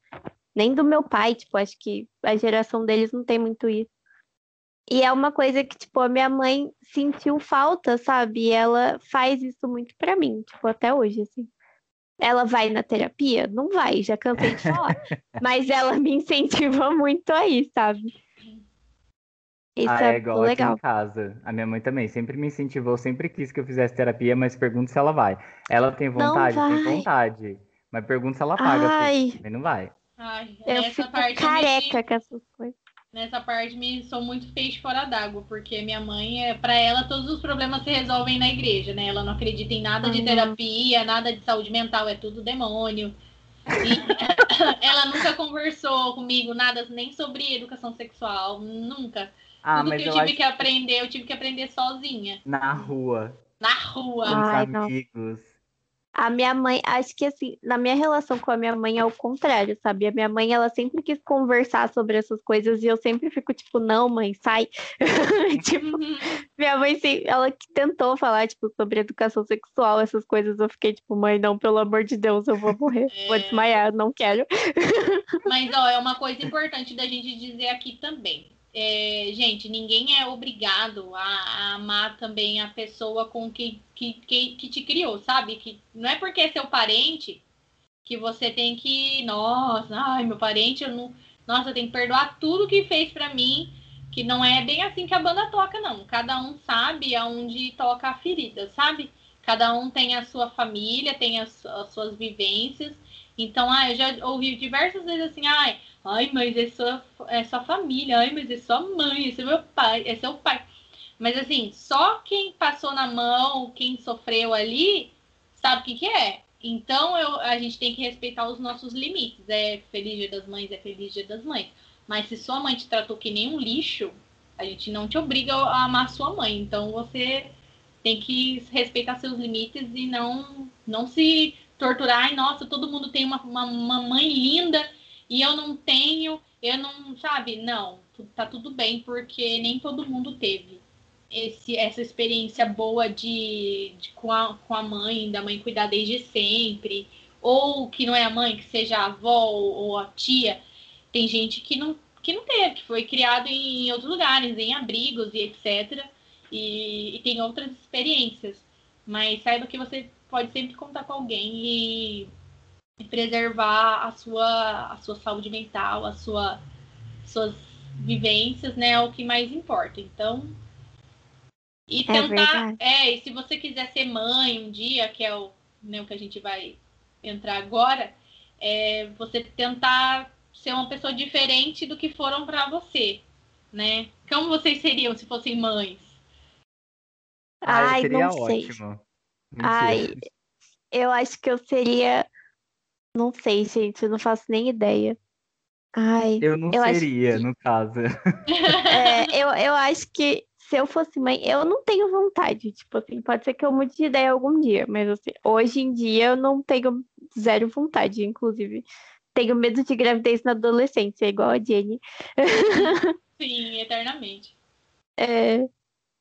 Nem do meu pai, tipo, acho que a geração deles não tem muito isso. E é uma coisa que, tipo, a minha mãe sentiu falta, sabe? E ela faz isso muito pra mim, tipo, até hoje, assim. Ela vai na terapia? Não vai, já cansei de falar. Mas ela me incentiva muito aí, sabe? Isso ah, é é igual aqui legal. em casa. A minha mãe também sempre me incentivou, sempre quis que eu fizesse terapia, mas pergunto se ela vai. Ela tem Não vontade? Tem vontade. Mas pergunto se ela paga, Ai. mas não vai. Ai, Eu fico careca me, com essas coisas. Nessa parte me sou muito peixe fora d'água, porque minha mãe, é, para ela, todos os problemas se resolvem na igreja, né? Ela não acredita em nada de Uhum. terapia, nada de saúde mental, é tudo demônio. E ela nunca conversou comigo nada nem sobre educação sexual, nunca. Ah, Tudo mas que eu eu tive acho que aprender, eu tive que aprender sozinha, na rua, na rua. com Ai, os não. A minha mãe, acho que assim, na minha relação com a minha mãe é o contrário, sabe? A minha mãe, ela sempre quis conversar sobre essas coisas e eu sempre fico tipo, não, mãe, sai. tipo, Uhum. minha mãe, sim, ela que tentou falar, tipo, sobre educação sexual, essas coisas, eu fiquei tipo, mãe, não, pelo amor de Deus, eu vou morrer, vou É. desmaiar, não quero. Mas, ó, é uma coisa importante da gente dizer aqui também. É, gente, ninguém é obrigado a, a amar também a pessoa com que, que, que, que te criou, sabe? Que não é porque é seu parente que você tem que, nossa, ai, meu parente, eu não, nossa, eu tenho que perdoar tudo que fez pra mim, que não é bem assim que a banda toca, não. Cada um sabe aonde toca a ferida, sabe? Cada um tem a sua família, tem as, as suas vivências. Então, ah, eu já ouvi diversas vezes assim, ai, ai, mas é sua, é sua família, ai, mas é sua mãe, esse é meu pai, é seu pai. Mas assim, só quem passou na mão, quem sofreu ali, sabe o que, que é. Então eu, a gente tem que respeitar os nossos limites. É feliz dia das mães, é feliz dia das mães. Mas se sua mãe te tratou que nem um lixo, a gente não te obriga a amar sua mãe. Então você tem que respeitar seus limites e não, não se torturar. Ai, nossa, todo mundo tem uma, uma, uma mãe linda e eu não tenho, eu não, sabe? Não, tá tudo bem, porque nem todo mundo teve esse, essa experiência boa de, de com, a, com a mãe, da mãe cuidar desde sempre, ou que não é a mãe, que seja a avó ou, ou a tia. Tem gente que não, que não teve, que foi criado em outros lugares, em abrigos e etc. E, e tem outras experiências. Mas saiba que você pode sempre contar com alguém e, e preservar a sua, a sua saúde mental, a sua, suas vivências, né? É o que mais importa. Então. E É tentar. verdade. É, e se você quiser ser mãe um dia, que é o, né, o que a gente vai entrar agora, é você tentar ser uma pessoa diferente do que foram para você, né? Como vocês seriam se fossem mães? Ah, Ai, seria não sei. ótimo. Ai, Mentira. eu acho que eu seria. Não sei, gente, eu não faço nem ideia. Ai, Eu não eu seria, que- no caso. é, eu, eu acho que se eu fosse mãe, eu não tenho vontade. Tipo assim, pode ser que eu mude de ideia algum dia, mas assim, hoje em dia eu não tenho zero vontade, inclusive. Tenho medo de gravidez na adolescência, igual a Jenny. Sim, eternamente. É,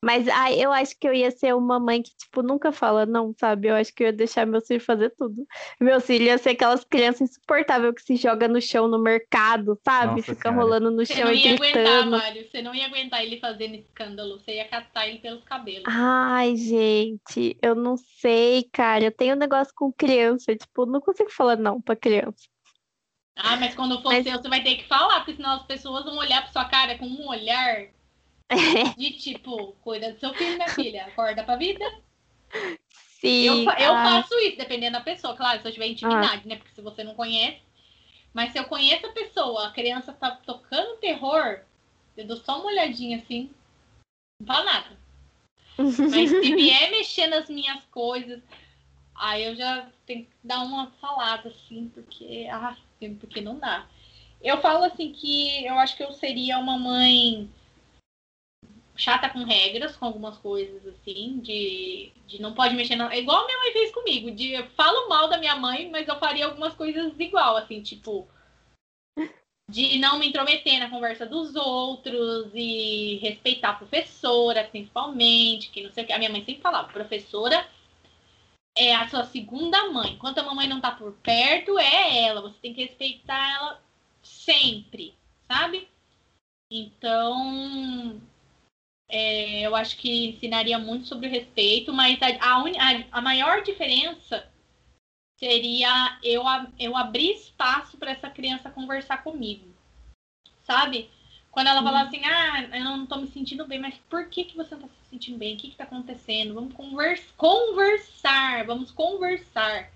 mas ai, eu acho que eu ia ser uma mãe que, tipo, nunca fala não, sabe? Eu acho que eu ia deixar meu filho fazer tudo. Meu filho ia ser aquelas crianças insuportáveis que se joga no chão no mercado, sabe? Nossa Fica Senhora. rolando no Você chão não e ia aguentar, gritando. Mário. Você não ia aguentar ele fazendo escândalo. Você ia catar ele pelos cabelos. Ai, gente, eu não sei, cara. Eu tenho um negócio com criança, tipo, não consigo falar não pra criança. Ah, mas quando for Mas- seu, você vai ter que falar, porque senão as pessoas vão olhar pra sua cara com um olhar de tipo, cuida do seu filho, minha filha, acorda pra vida. Sim, Eu, fa- eu faço isso, dependendo da pessoa, claro, se eu tiver intimidade, né? Porque se você não conhece. Mas se eu conheço a pessoa, a criança tá tocando terror, eu dou só uma olhadinha assim, não fala nada. Mas se vier mexer nas minhas coisas, aí eu já tenho que dar uma falada, assim, porque. Ah, porque não dá. Eu falo assim que eu acho que eu seria uma mãe chata com regras, com algumas coisas assim, de, de não pode mexer na. Igual a minha mãe fez comigo, de eu falo mal da minha mãe, mas eu faria algumas coisas igual, assim, tipo. De não me intrometer na conversa dos outros e respeitar a professora, principalmente, que não sei o que. A minha mãe sempre falava, professora é a sua segunda mãe. Enquanto a mamãe não tá por perto, é ela. Você tem que respeitar ela sempre, sabe? Então, é, eu acho que ensinaria muito sobre o respeito, mas a, a, uni- a- a maior diferença seria eu, eu abrir espaço para essa criança conversar comigo, sabe? Quando ela fala assim, ah, eu não tô me sentindo bem, mas por que, que você não tá se sentindo bem? O que, que tá acontecendo? Vamos convers conversar, vamos conversar.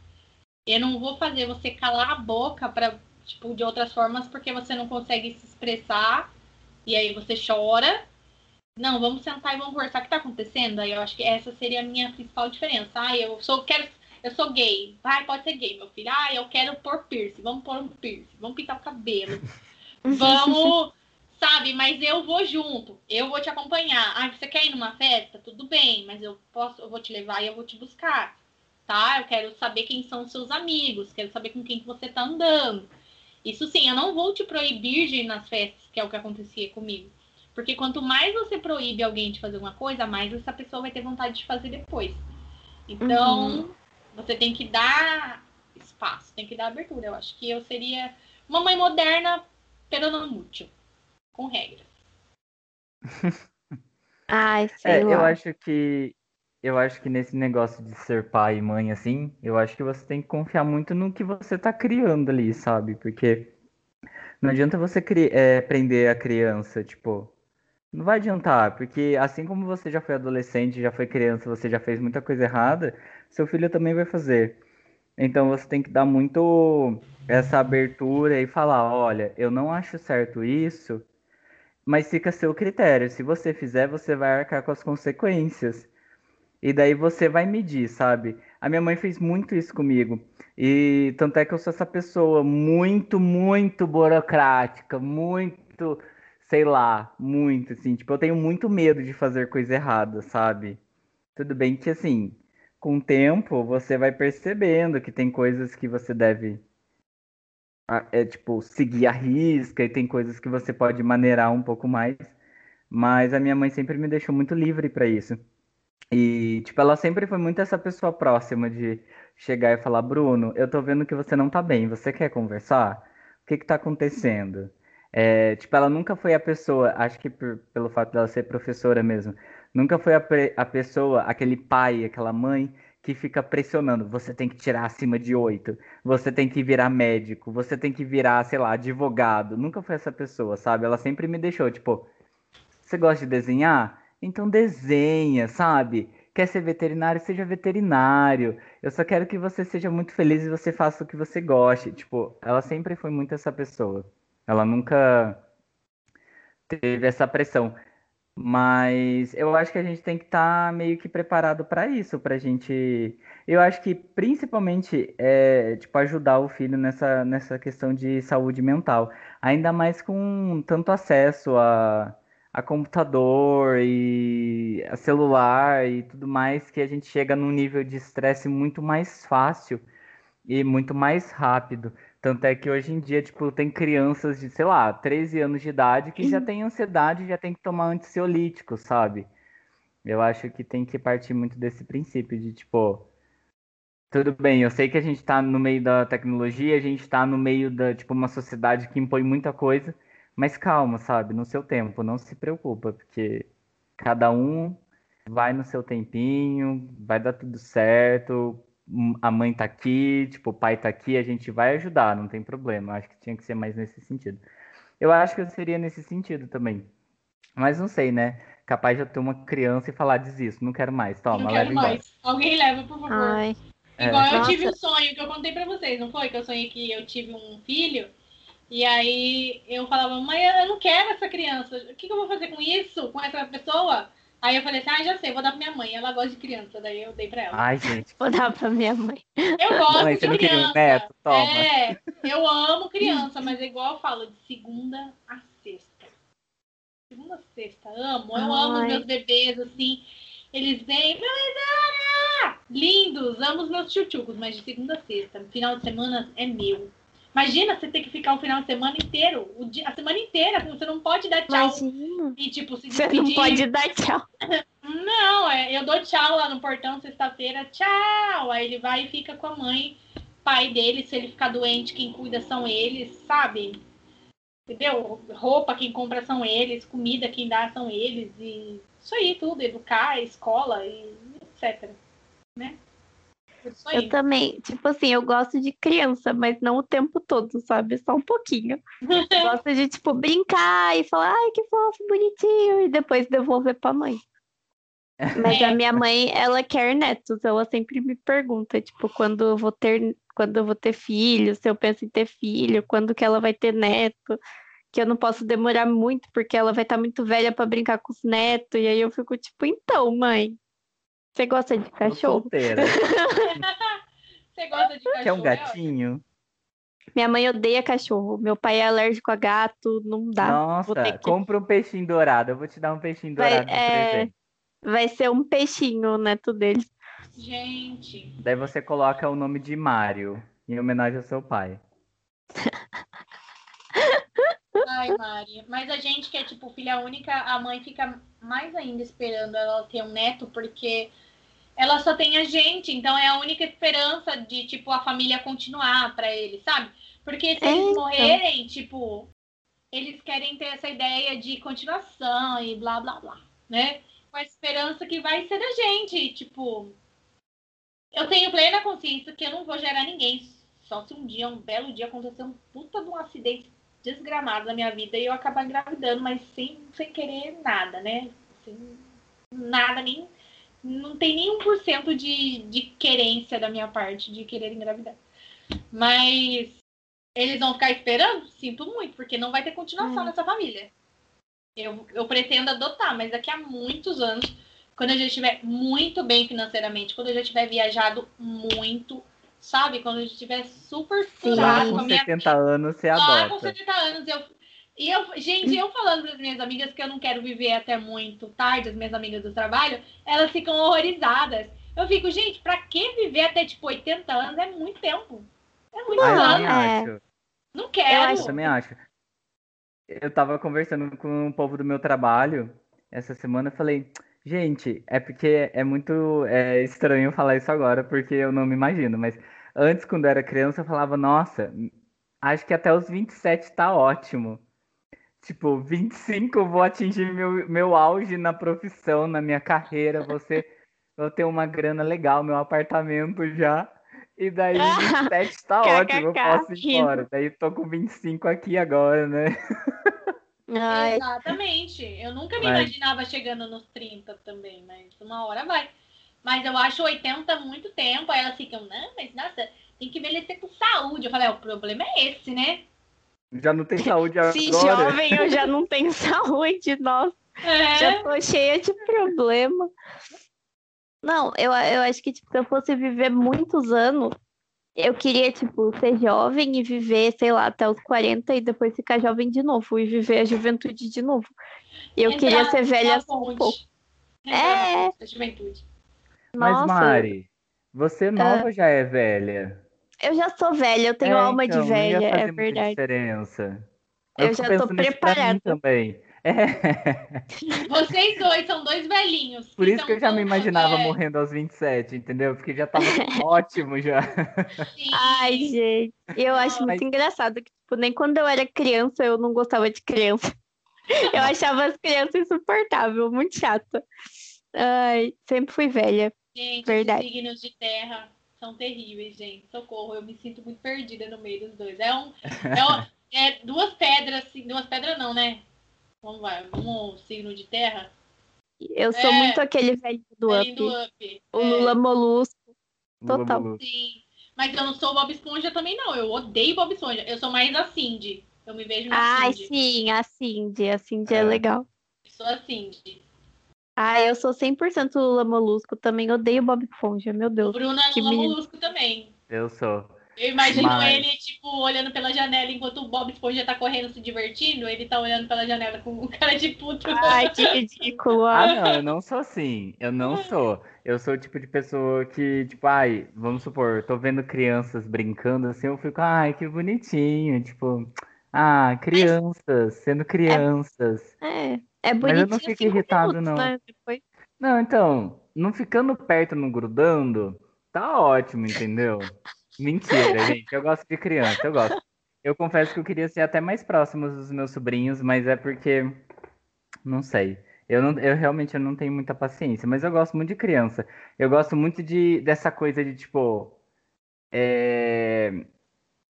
Eu não vou fazer você calar a boca para tipo, de outras formas, porque você não consegue se expressar, e aí você chora. Não, vamos sentar e vamos conversar. O que tá acontecendo? Aí eu acho que essa seria a minha principal diferença. Ah, eu sou, quero, eu sou gay. Vai, pode ser gay, meu filho. Ah, eu quero pôr piercing. Vamos pôr um piercing. Vamos pintar o cabelo. Vamos, sabe? Mas eu vou junto. Eu vou te acompanhar. Ah, você quer ir numa festa? Tudo bem, mas eu posso, eu vou te levar e eu vou te buscar. Tá? Eu quero saber quem são os seus amigos. Quero saber com quem que você tá andando. Isso sim, eu não vou te proibir de ir nas festas, que é o que acontecia comigo. Porque quanto mais você proíbe alguém de fazer uma coisa, mais essa pessoa vai ter vontade de fazer depois. Então, você tem que dar espaço, tem que dar abertura. Eu acho que eu seria uma mãe moderna, pero não mútil, com regras. Ai, sei É, eu lá. acho que eu acho que nesse negócio de ser pai e mãe assim, eu acho que você tem que confiar muito no que você tá criando ali, sabe? Porque não adianta você é, prender a criança, tipo, não vai adiantar, porque assim como você já foi adolescente, já foi criança, você já fez muita coisa errada, seu filho também vai fazer. Então você tem que dar muito essa abertura e falar, olha, eu não acho certo isso, mas fica a seu critério. Se você fizer, você vai arcar com as consequências. E daí você vai medir, sabe? A minha mãe fez muito isso comigo. E tanto é que eu sou essa pessoa muito, muito burocrática, muito, sei lá, muito assim, tipo, eu tenho muito medo de fazer coisa errada, sabe? Tudo bem que assim, com o tempo você vai percebendo que tem coisas que você deve é tipo seguir a risca e tem coisas que você pode maneirar um pouco mais. Mas a minha mãe sempre me deixou muito livre para isso. E, tipo, ela sempre foi muito essa pessoa próxima de chegar e falar, Bruno, eu tô vendo que você não tá bem, você quer conversar? O que que tá acontecendo? É, tipo, ela nunca foi a pessoa, acho que por- pelo fato dela ser professora mesmo, nunca foi a, a pessoa, aquele pai, aquela mãe que fica pressionando, você tem que tirar acima de oito, você tem que virar médico, você tem que virar, sei lá, advogado. Nunca foi essa pessoa, sabe? Ela sempre me deixou, tipo, você gosta de desenhar? Então desenha, sabe? Quer ser veterinário? Seja veterinário. Eu só quero que você seja muito feliz e você faça o que você goste. Tipo, ela sempre foi muito essa pessoa. Ela nunca teve essa pressão. Mas eu acho que a gente tem que estar meio que preparado para isso, pra gente. Eu acho que principalmente é, tipo, ajudar o filho nessa, nessa questão de saúde mental. Ainda mais com tanto acesso a, a computador e a celular e tudo mais, que a gente chega num nível de estresse muito mais fácil. e muito mais rápido. Tanto é que hoje em dia, tipo, tem crianças de, sei lá, 13 anos de idade que já tem ansiedade e já tem que tomar ansiolítico, sabe? Eu acho que tem que partir muito desse princípio de, tipo, tudo bem, eu sei que a gente está no meio da tecnologia, a gente está no meio da, tipo, uma sociedade que impõe muita coisa, mas calma, sabe? No seu tempo, não se preocupa, porque cada um vai no seu tempinho, vai dar tudo certo, a mãe tá aqui, tipo, o pai tá aqui, a gente vai ajudar, não tem problema. Acho que tinha que ser mais nesse sentido. Eu acho que eu seria nesse sentido também. Mas não sei, né? Capaz de eu ter uma criança e falar, desisto, não quero mais, toma, não leva quero mais. Alguém leva, por favor. Ai. Igual É. eu tive um Nossa. sonho que eu contei pra vocês, não foi? Que eu sonhei que eu tive um filho. E aí eu falava, mãe, eu não quero essa criança. O que, que eu vou fazer com isso? Com essa pessoa? Aí eu falei assim, ah, já sei, vou dar pra minha mãe. Ela gosta de criança, daí eu dei pra ela. Ai, gente. Vou dar pra minha mãe. Eu gosto Mãe, de você não queria criança. um neto? Toma. É, eu amo criança, mas é igual eu falo, de segunda a sexta. Segunda a sexta, amo. Eu amo os Ai. meus bebês, assim. Eles vêm, beleza! Lindos, amo os meus tchutchucos, mas de segunda a sexta. Final de semana é meu. Imagina você ter que ficar o final de semana inteiro, o dia, a semana inteira, você não pode dar tchau Imagina. e, tipo, se Você despedir. não pode dar tchau. Não, é, eu dou tchau lá no portão sexta-feira, tchau. Aí ele vai e fica com a mãe, pai dele. Se ele ficar doente, quem cuida são eles, sabe? Entendeu? Roupa, quem compra são eles, comida, quem dá são eles. E isso aí, tudo, educar, escola e etc. Né? Aí. Eu também, tipo assim, eu gosto de criança, mas não o tempo todo, sabe? Só um pouquinho. Eu gosto de, tipo, brincar e falar, ai, que fofo, bonitinho, e depois devolver pra mãe. Mas É. a minha mãe, ela quer netos, ela sempre me pergunta, tipo, quando eu vou ter, quando eu vou ter filho, se eu penso em ter filho, quando que ela vai ter neto, que eu não posso demorar muito, porque ela vai estar muito velha pra brincar com os netos, e aí eu fico tipo, então, mãe, você gosta de cachorro? solteira. Você gosta de cachorro? Quer um é gatinho? Minha mãe odeia cachorro. Meu pai é alérgico a gato, não dá. Nossa, Vou ter que- compra um peixinho dourado. Eu vou te dar um peixinho Vai- dourado de é, presente. Vai ser um peixinho o neto dele. Gente. Daí você coloca o nome de Mário, em homenagem ao seu pai. Ai, Mari. Mas a gente que é, tipo, filha única, a mãe fica mais ainda esperando ela ter um neto, porque ela só tem a gente. Então é a única esperança de, tipo, a família continuar pra eles, sabe? Porque se É, eles então. morrerem, tipo, eles querem ter essa ideia de continuação e blá, blá, blá, né? Com a esperança que vai ser da gente, tipo... Eu tenho plena consciência que eu não vou gerar ninguém. Só se um dia, um belo dia, acontecer um puta de um acidente desgramado na minha vida e eu acabar engravidando, mas sem, sem querer nada, né? Sem nada, nem. Não tem nem um por cento de, de querência da minha parte de querer engravidar. Mas eles vão ficar esperando? Sinto muito, porque não vai ter continuação Hum. nessa família. Eu, eu pretendo adotar, mas daqui a muitos anos, quando eu já estiver muito bem financeiramente, quando eu já tiver viajado muito, sabe? Quando eu já estiver super. Lá estourado com com a minha 70 anos você Lá com adota. 70 anos, eu. E eu, gente, eu falando para as minhas amigas que eu não quero viver até muito tarde, as minhas amigas do trabalho, elas ficam horrorizadas. Eu fico, gente, pra que viver até tipo 80 anos? É muito tempo. É muito Ah, anos. acho. Não quero. Eu também acho. Eu tava conversando com o povo do meu trabalho essa semana, eu falei, gente, é porque é muito é, estranho falar isso agora, porque eu não me imagino, mas antes, quando eu era criança, eu falava, nossa, acho que até os 27 tá ótimo. Tipo, 25 eu vou atingir meu, meu auge na profissão, na minha carreira, você vou ter uma grana legal, meu apartamento já. E daí 27 tá ótimo, eu posso ir embora. Daí tô com 25 aqui agora, né? Ai, Exatamente. Eu nunca me Mas- imaginava chegando nos 30 também, mas uma hora vai. Mas eu acho 80 muito tempo. Aí elas ficam, não, mas nossa, tem que envelhecer com saúde. Eu falei, é, o problema é esse, né? Já não tem saúde se agora. jovem eu já não tenho saúde, nossa. É. Já tô cheia de problema. Não, eu, eu acho que tipo, se eu fosse viver muitos anos, eu queria, tipo, ser jovem e viver, sei lá, até os 40 e depois ficar jovem de novo e viver a juventude de novo. Eu Entrar queria ser velha só um ponte. pouco. É. Mas, Nossa, Mari, você nova já é velha. Eu já sou velha, eu tenho É, alma então, de velha, fazer é muita verdade. diferença. Eu fico já tô preparada. também. É, Vocês dois são dois velhinhos. por isso que eu já me imaginava é, morrendo aos 27, entendeu? Porque já tava ótimo já. sim. Ai, gente, eu acho Mas- muito engraçado que, tipo, nem quando eu era criança eu não gostava de criança. Eu achava as crianças insuportáveis, muito chata. Ai, sempre fui velha. Gente, Verdade. os signos de terra são terríveis, gente. Socorro, eu me sinto muito perdida no meio dos dois. É, um, é, um- é duas pedras, assim, duas pedras não, né? Vamos lá, um signo de terra. Eu sou É. muito aquele velho do up. do up. O É, Lula Molusco. Lula Total. Molusco. Sim. Mas eu não sou Bob Esponja também, não. Eu odeio Bob Esponja. Eu sou mais a Cindy. Eu me vejo na Ai, Cindy. sim, a Cindy. A Cindy é, É. legal. Eu sou a Cindy. Ah, eu sou 100% Lula Molusco. Também odeio Bob Esponja, meu O Deus. Bruno é Lula menino. Molusco também. Eu sou. Eu imagino Mas- ele, tipo, olhando pela janela enquanto o Bob Esponja tá correndo, se divertindo. Ele tá olhando pela janela com um cara de puto. Ai, que ridículo. Ah, Ah, não, eu não sou assim. Eu não sou. Eu sou o tipo de pessoa que, tipo, ai, vamos supor, tô vendo crianças brincando assim, eu fico, ai, que bonitinho. Tipo, ah, crianças, sendo crianças. é, é eu bonitinho não fico irritado, minutos, não. né? Depois... Não, então, não ficando perto, não grudando, tá ótimo, entendeu? Mentira, gente. Eu gosto de criança, eu gosto. Eu confesso que eu queria ser até mais próximo dos meus sobrinhos, mas é porque. Não sei. Eu, não, eu realmente eu não tenho muita paciência, mas eu gosto muito de criança. Eu gosto muito de, dessa coisa de, tipo. é,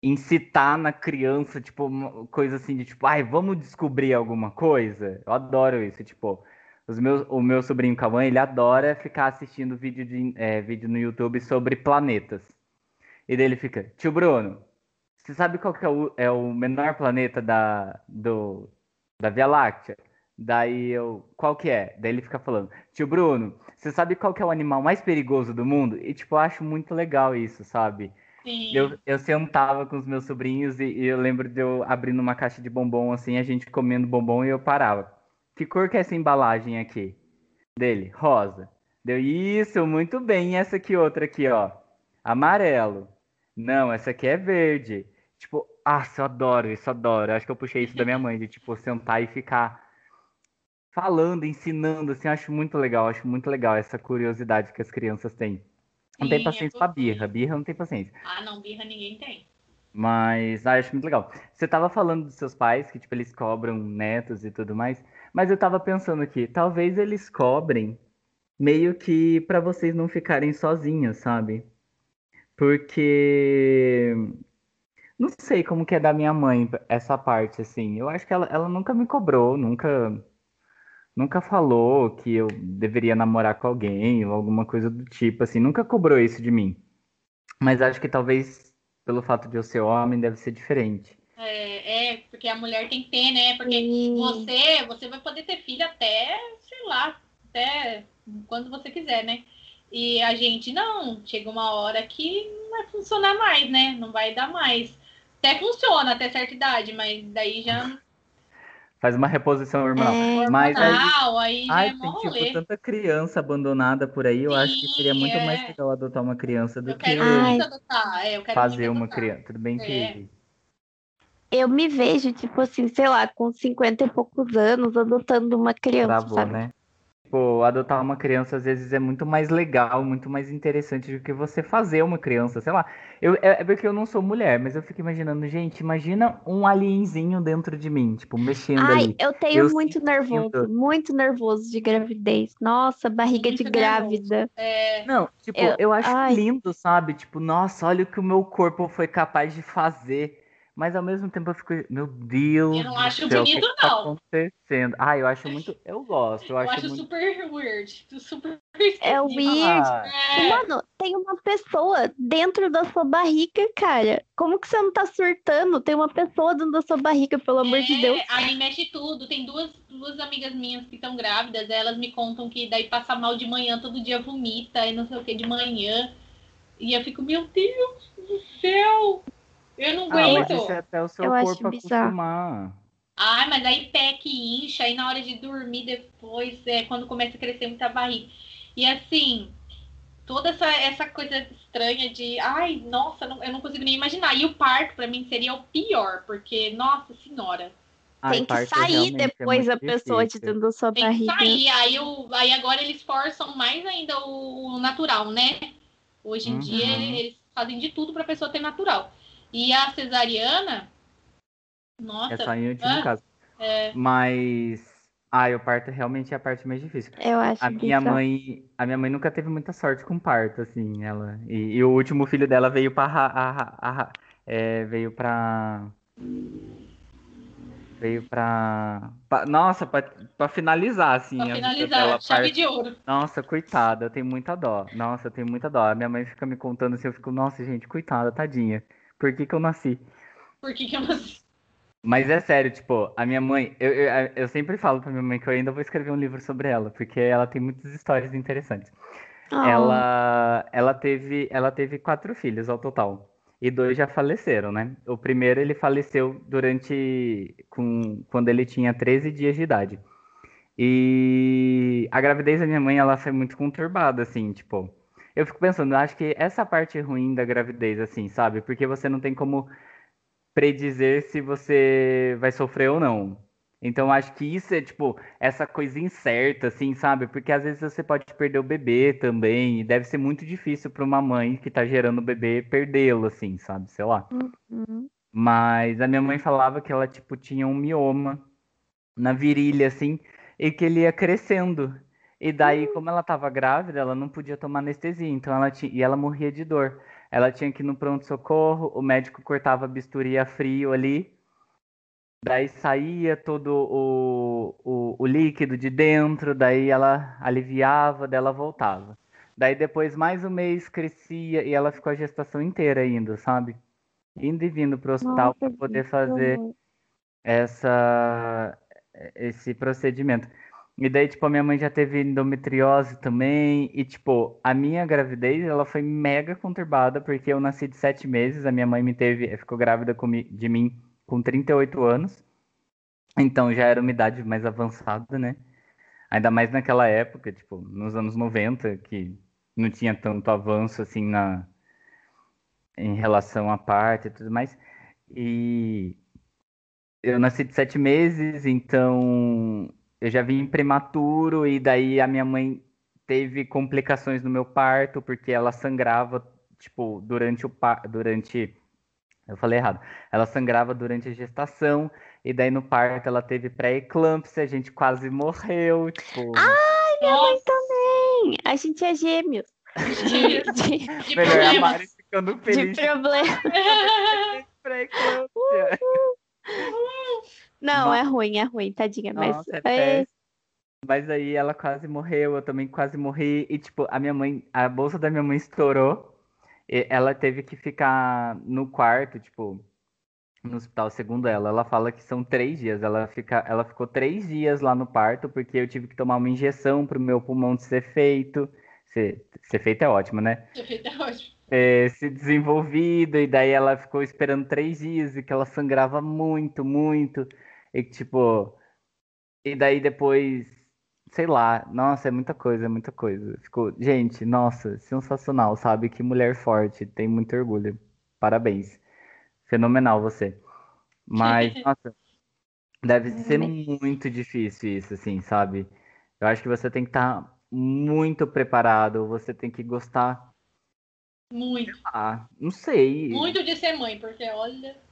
incitar na criança, tipo, coisa assim de tipo, ai, vamos descobrir alguma coisa. Eu adoro isso, tipo. Os meus, o meu sobrinho Cauã, ele adora ficar assistindo vídeo, de, é, vídeo no YouTube sobre planetas. E daí ele fica, tio Bruno, você sabe qual que é o, é o menor planeta da, do, da Via Láctea? Daí eu, qual que é? Daí ele fica falando, tio Bruno, você sabe qual que é o animal mais perigoso do mundo? E tipo, eu acho muito legal isso, sabe? Sim. Eu, eu sentava com os meus sobrinhos e, e eu lembro de eu abrindo uma caixa de bombom assim, a gente comendo bombom e eu parava. Que cor que é essa embalagem aqui? Dele, rosa. Deu isso, muito bem. E essa aqui outra aqui, ó. Amarelo. Não, essa aqui é verde. Tipo, ah, eu adoro isso, adoro. Acho que eu puxei isso da minha mãe, de tipo, sentar e ficar falando, ensinando, assim, acho muito legal, acho muito legal essa curiosidade que as crianças têm. Não tem paciência pra birra, birra não tem paciência. Ah, não, birra ninguém tem. Mas ah, acho muito legal. Você tava falando dos seus pais, que tipo, eles cobram netos e tudo mais, mas eu tava pensando aqui, talvez eles cobrem meio que pra vocês não ficarem sozinhos, sabe? Porque não sei como que é da minha mãe essa parte, assim. Eu acho que ela, ela nunca me cobrou, nunca, nunca falou que eu deveria namorar com alguém ou alguma coisa do tipo, assim, nunca cobrou isso de mim. Mas acho que talvez pelo fato de eu ser homem deve ser diferente. É, é, porque a mulher tem que ter, né? Porque Sim. você, você vai poder ter filho até, sei lá, até quando você quiser, né? E a gente não, chega uma hora que não vai funcionar mais, né? Não vai dar mais. Até funciona até certa idade, mas daí já Faz uma reposição hormonal. É, Mas aí, hormonal, aí é mó tem tipo tanta criança abandonada por aí, eu acho que seria Sim, muito é. mais legal adotar uma criança do Eu que. É, eu quero fazer uma adotar. criança. Tudo bem É. que eu me vejo, tipo assim, sei lá, com 50 e poucos anos, adotando uma criança, travou, sabe? né? Tipo, adotar uma criança às vezes é muito mais legal, muito mais interessante do que você fazer uma criança, sei lá. Eu, é é porque eu não sou mulher, mas eu fico imaginando, gente, imagina um alienzinho dentro de mim, tipo, mexendo Ai, ali. eu tenho Eu muito sinto- nervoso, muito nervoso de gravidez. Nossa, barriga de Muito nervoso. grávida. É, Não, tipo, Eu- eu, acho ai. lindo, sabe? Tipo, nossa, olha o que o meu corpo foi capaz de fazer. Mas ao mesmo tempo eu fico, meu Deus Eu não acho céu, o bonito, que que tá não. acontecendo? Ah, eu acho muito, eu gosto, eu, eu acho, acho muito. super weird. Super É weird. Ah, É, Mano, tem uma pessoa dentro da sua barriga, cara. Como que você não tá surtando? Tem uma pessoa dentro da sua barriga, pelo amor de É, Deus. Aí mexe tudo. Tem duas, duas amigas minhas que estão grávidas, elas me contam que daí passa mal de manhã, todo dia vomita e não sei o que de manhã. E eu fico, meu Deus do céu! Eu não ah, mas aguento. isso é até o seu Eu acho corpo bizarro. acostumar. Ai, mas aí pé que incha, aí na hora de dormir depois, é quando começa a crescer muita barriga. E assim, toda essa, essa coisa estranha de, ai, nossa, não, eu não consigo nem imaginar. E o parto, para mim, seria o pior, porque, nossa senhora. Tem que sair é depois é a pessoa de dentro da sua Tem barriga. que sair. Aí, o, aí agora eles forçam mais ainda o, o natural, né? Hoje em Uhum. dia eles fazem de tudo pra pessoa ter natural. E a cesariana, nossa, É só em último Ah, caso. é, Mas. Ai, o parto realmente é a parte mais difícil. Eu acho A minha bizarro. mãe, a minha mãe nunca teve muita sorte com parto, assim, ela. E, e o último filho dela veio para veio pra veio pra, pra- nossa, pra, pra finalizar assim, pra finalizar, dela, chave parto. de ouro. Nossa, coitada, eu tenho muita dó. Nossa, eu tenho muita dó. A minha mãe fica me contando assim, eu fico, nossa, gente, coitada, tadinha. Por que que eu nasci? Por que, que eu não Mas é sério, tipo, a minha mãe, eu, eu, eu sempre falo pra minha mãe que eu ainda vou escrever um livro sobre ela, porque ela tem muitas histórias interessantes. Ah, Ela, ela teve, ela teve quatro filhos ao total. E dois já faleceram, né? O primeiro ele faleceu durante com, quando ele tinha 13 dias de idade. E a gravidez da minha mãe, ela foi muito conturbada, assim, tipo. Eu fico pensando, acho que essa parte ruim da gravidez, assim, sabe? Porque você não tem como predizer se você vai sofrer ou não. Então, acho que isso é, tipo, essa coisa incerta, assim, sabe? Porque às vezes você pode perder o bebê também, e deve ser muito difícil para uma mãe que tá gerando o bebê perdê-lo, assim, sabe? Sei lá. uhum. Mas a minha mãe falava que ela, tipo, tinha um mioma na virilha, assim, e que ele ia crescendo. E daí, como ela tava grávida, ela não podia tomar anestesia, então ela tinha, e ela morria de dor. Ela tinha que ir no pronto-socorro, o médico cortava a bisturi a frio ali, daí saía todo o, o, o líquido de dentro, daí ela aliviava, daí ela voltava. Daí depois mais um mês crescia e ela ficou a gestação inteira indo, sabe? Indo e vindo pro hospital Nossa, para poder fazer essa esse procedimento. E daí, tipo, a minha mãe já teve endometriose também. E, tipo, a minha gravidez, ela foi mega conturbada, porque eu nasci de sete meses. A minha mãe me teve, ficou grávida de mim com 38 anos. Então já era uma idade mais avançada, né? Ainda mais naquela época, tipo, nos anos 90, que não tinha tanto avanço, assim, na... em relação à parte e tudo mais. E eu nasci de sete meses, então eu já vim prematuro e daí a minha mãe teve complicações no meu parto porque ela sangrava tipo durante o pa- durante eu falei errado. Ela sangrava durante a gestação e daí no parto ela teve pré-eclâmpsia, a gente quase morreu, tipo, Minha mãe Nossa, também. A gente é gêmeos. De, de, de melhor a problemas. Mari ficando de feliz problema. pré-eclâmpsia. Não, Nossa. é ruim, é ruim, tadinha. Mas Nossa, é é, péssimo. Mas aí ela quase morreu, eu também quase morri. E, tipo, a minha mãe, a bolsa da minha mãe estourou. E ela teve que ficar no quarto, tipo, no hospital, segundo ela. Ela fala que são três dias. Ela, fica, ela ficou três dias lá no parto, porque eu tive que tomar uma injeção pro meu pulmão ser feito. Ser, ser feito é ótimo, né? Perfeito, é ótimo. é, se desenvolvido, e daí ela ficou esperando três dias e que ela sangrava muito, muito. E tipo. E daí depois, sei lá, nossa, é muita coisa, é muita coisa. Ficou, gente, nossa, sensacional, sabe? Que mulher forte, tem muito orgulho. Parabéns. Fenomenal você. Mas, nossa, deve ser muito difícil isso, assim, sabe? Eu acho que você tem que estar muito preparado, você tem que gostar Muito. ah, não sei. Muito de ser mãe, porque olha.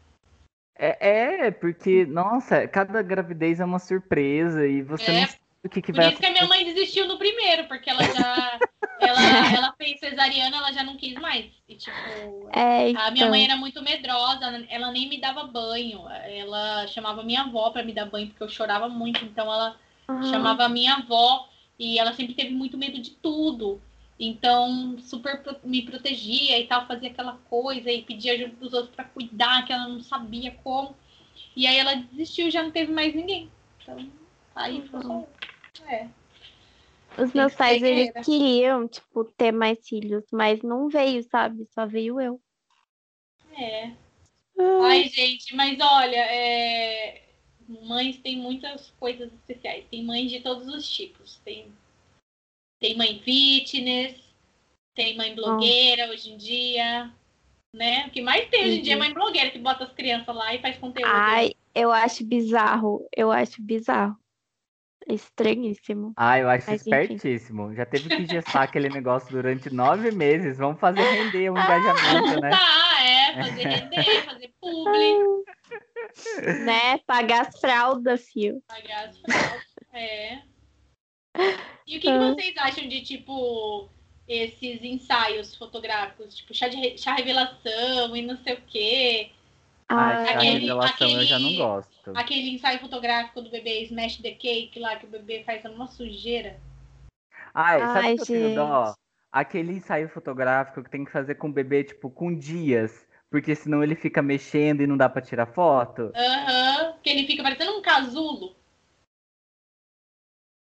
É, é, porque, nossa, cada gravidez é uma surpresa e você É, não sabe o que, que Por vai isso que a minha mãe desistiu no primeiro, porque ela já. ela, ela fez cesariana, ela já não quis mais. E tipo. é, A minha então. mãe era muito medrosa, ela nem me dava banho. Ela chamava minha avó para me dar banho, porque eu chorava muito. Então ela Ah, chamava a minha avó e ela sempre teve muito medo de tudo. Então, super me protegia e tal, fazia aquela coisa e pedia ajuda dos outros para cuidar, que ela não sabia como. E aí ela desistiu, já não teve mais ninguém. Então, aí ficou só eu. É. Os meus que pais, eles guerreira. queriam, tipo, ter mais filhos, mas não veio, sabe? Só veio eu. É. Ah, Ai, gente, mas olha, é, mães têm muitas coisas especiais. Tem mães de todos os tipos. Tem, tem mãe fitness, Tem mãe blogueira hoje em dia, né? O que mais tem hoje em dia é Uhum. mãe blogueira que bota as crianças lá e faz conteúdo. Ai, eu acho bizarro. Eu acho bizarro. Estranhíssimo. Ah, eu acho Mas, enfim. espertíssimo. Já teve que gestar aquele negócio durante nove meses. Vamos fazer render um engajamento, né? Tá, é, fazer render, fazer publi, Né? Pagar as fraldas, fio. pagar as fraldas. É. E o que, que Ah. vocês acham de, tipo, esses ensaios fotográficos? Tipo, chá, de chá revelação e não sei o quê. Ah, a aquele- revelação eu já não aquele- gosto. Aquele ensaio fotográfico do bebê Smash the Cake lá, que o bebê faz uma sujeira. Ai, sabe Ai, o que eu tenho dó? gente. Aquele ensaio fotográfico que tem que fazer com o bebê, tipo, com dias. Porque senão ele fica mexendo e não dá pra tirar foto. Aham. Que ele fica parecendo um casulo.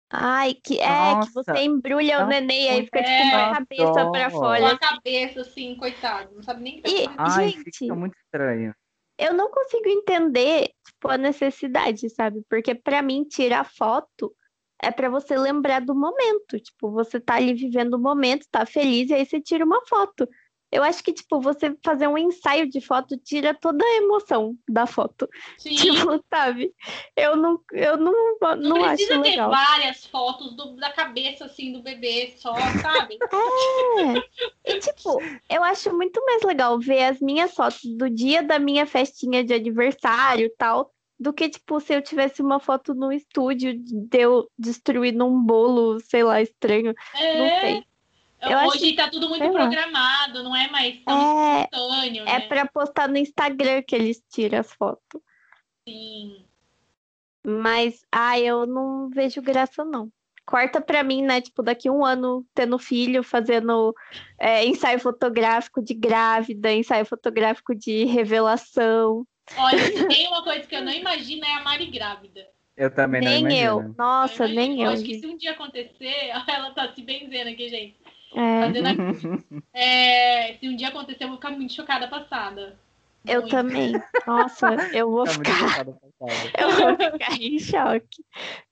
Ai, que é que você Nossa, embrulha o neném aí fica tipo uma cabeça pra fora. a cabeça, assim, coitado. Não sabe nem o que E-. Ai, Gente. fica muito estranho. Eu não consigo entender, tipo, a necessidade, sabe? Porque pra mim tirar foto é pra você lembrar do momento. Tipo, você tá ali vivendo o momento, tá feliz e aí você tira uma foto. Eu acho que, tipo, você fazer um ensaio de foto tira toda a emoção da foto. Sim. Tipo, sabe? Eu não, eu não, não, Não acho precisa ter legal. várias fotos do- da cabeça, assim, do bebê só, sabe? É. E, tipo, eu acho muito mais legal ver as minhas fotos do dia da minha festinha de aniversário e tal, do que, tipo, se eu tivesse uma foto no estúdio de eu destruindo um bolo, sei lá, estranho. Não sei. Eu acho Hoje tá tudo muito programado, não é mais tão É, espontâneo, é né? pra postar no Instagram que eles tiram as fotos. Sim. Mas, ai, eu não vejo graça, não. Corta pra mim, né? Tipo, daqui um ano, tendo filho, fazendo é, ensaio fotográfico de grávida, ensaio fotográfico de revelação. Olha, se tem uma coisa que eu não imagino é a Mari grávida. Eu também não Nem eu. imagino. Nossa, Eu imagino. nem eu. acho que se um dia acontecer, ela tá se benzendo aqui, gente. É. É, se um dia acontecer, eu vou ficar muito chocada passada. eu Muito. também. Nossa, eu vou ficar, eu vou ficar em choque.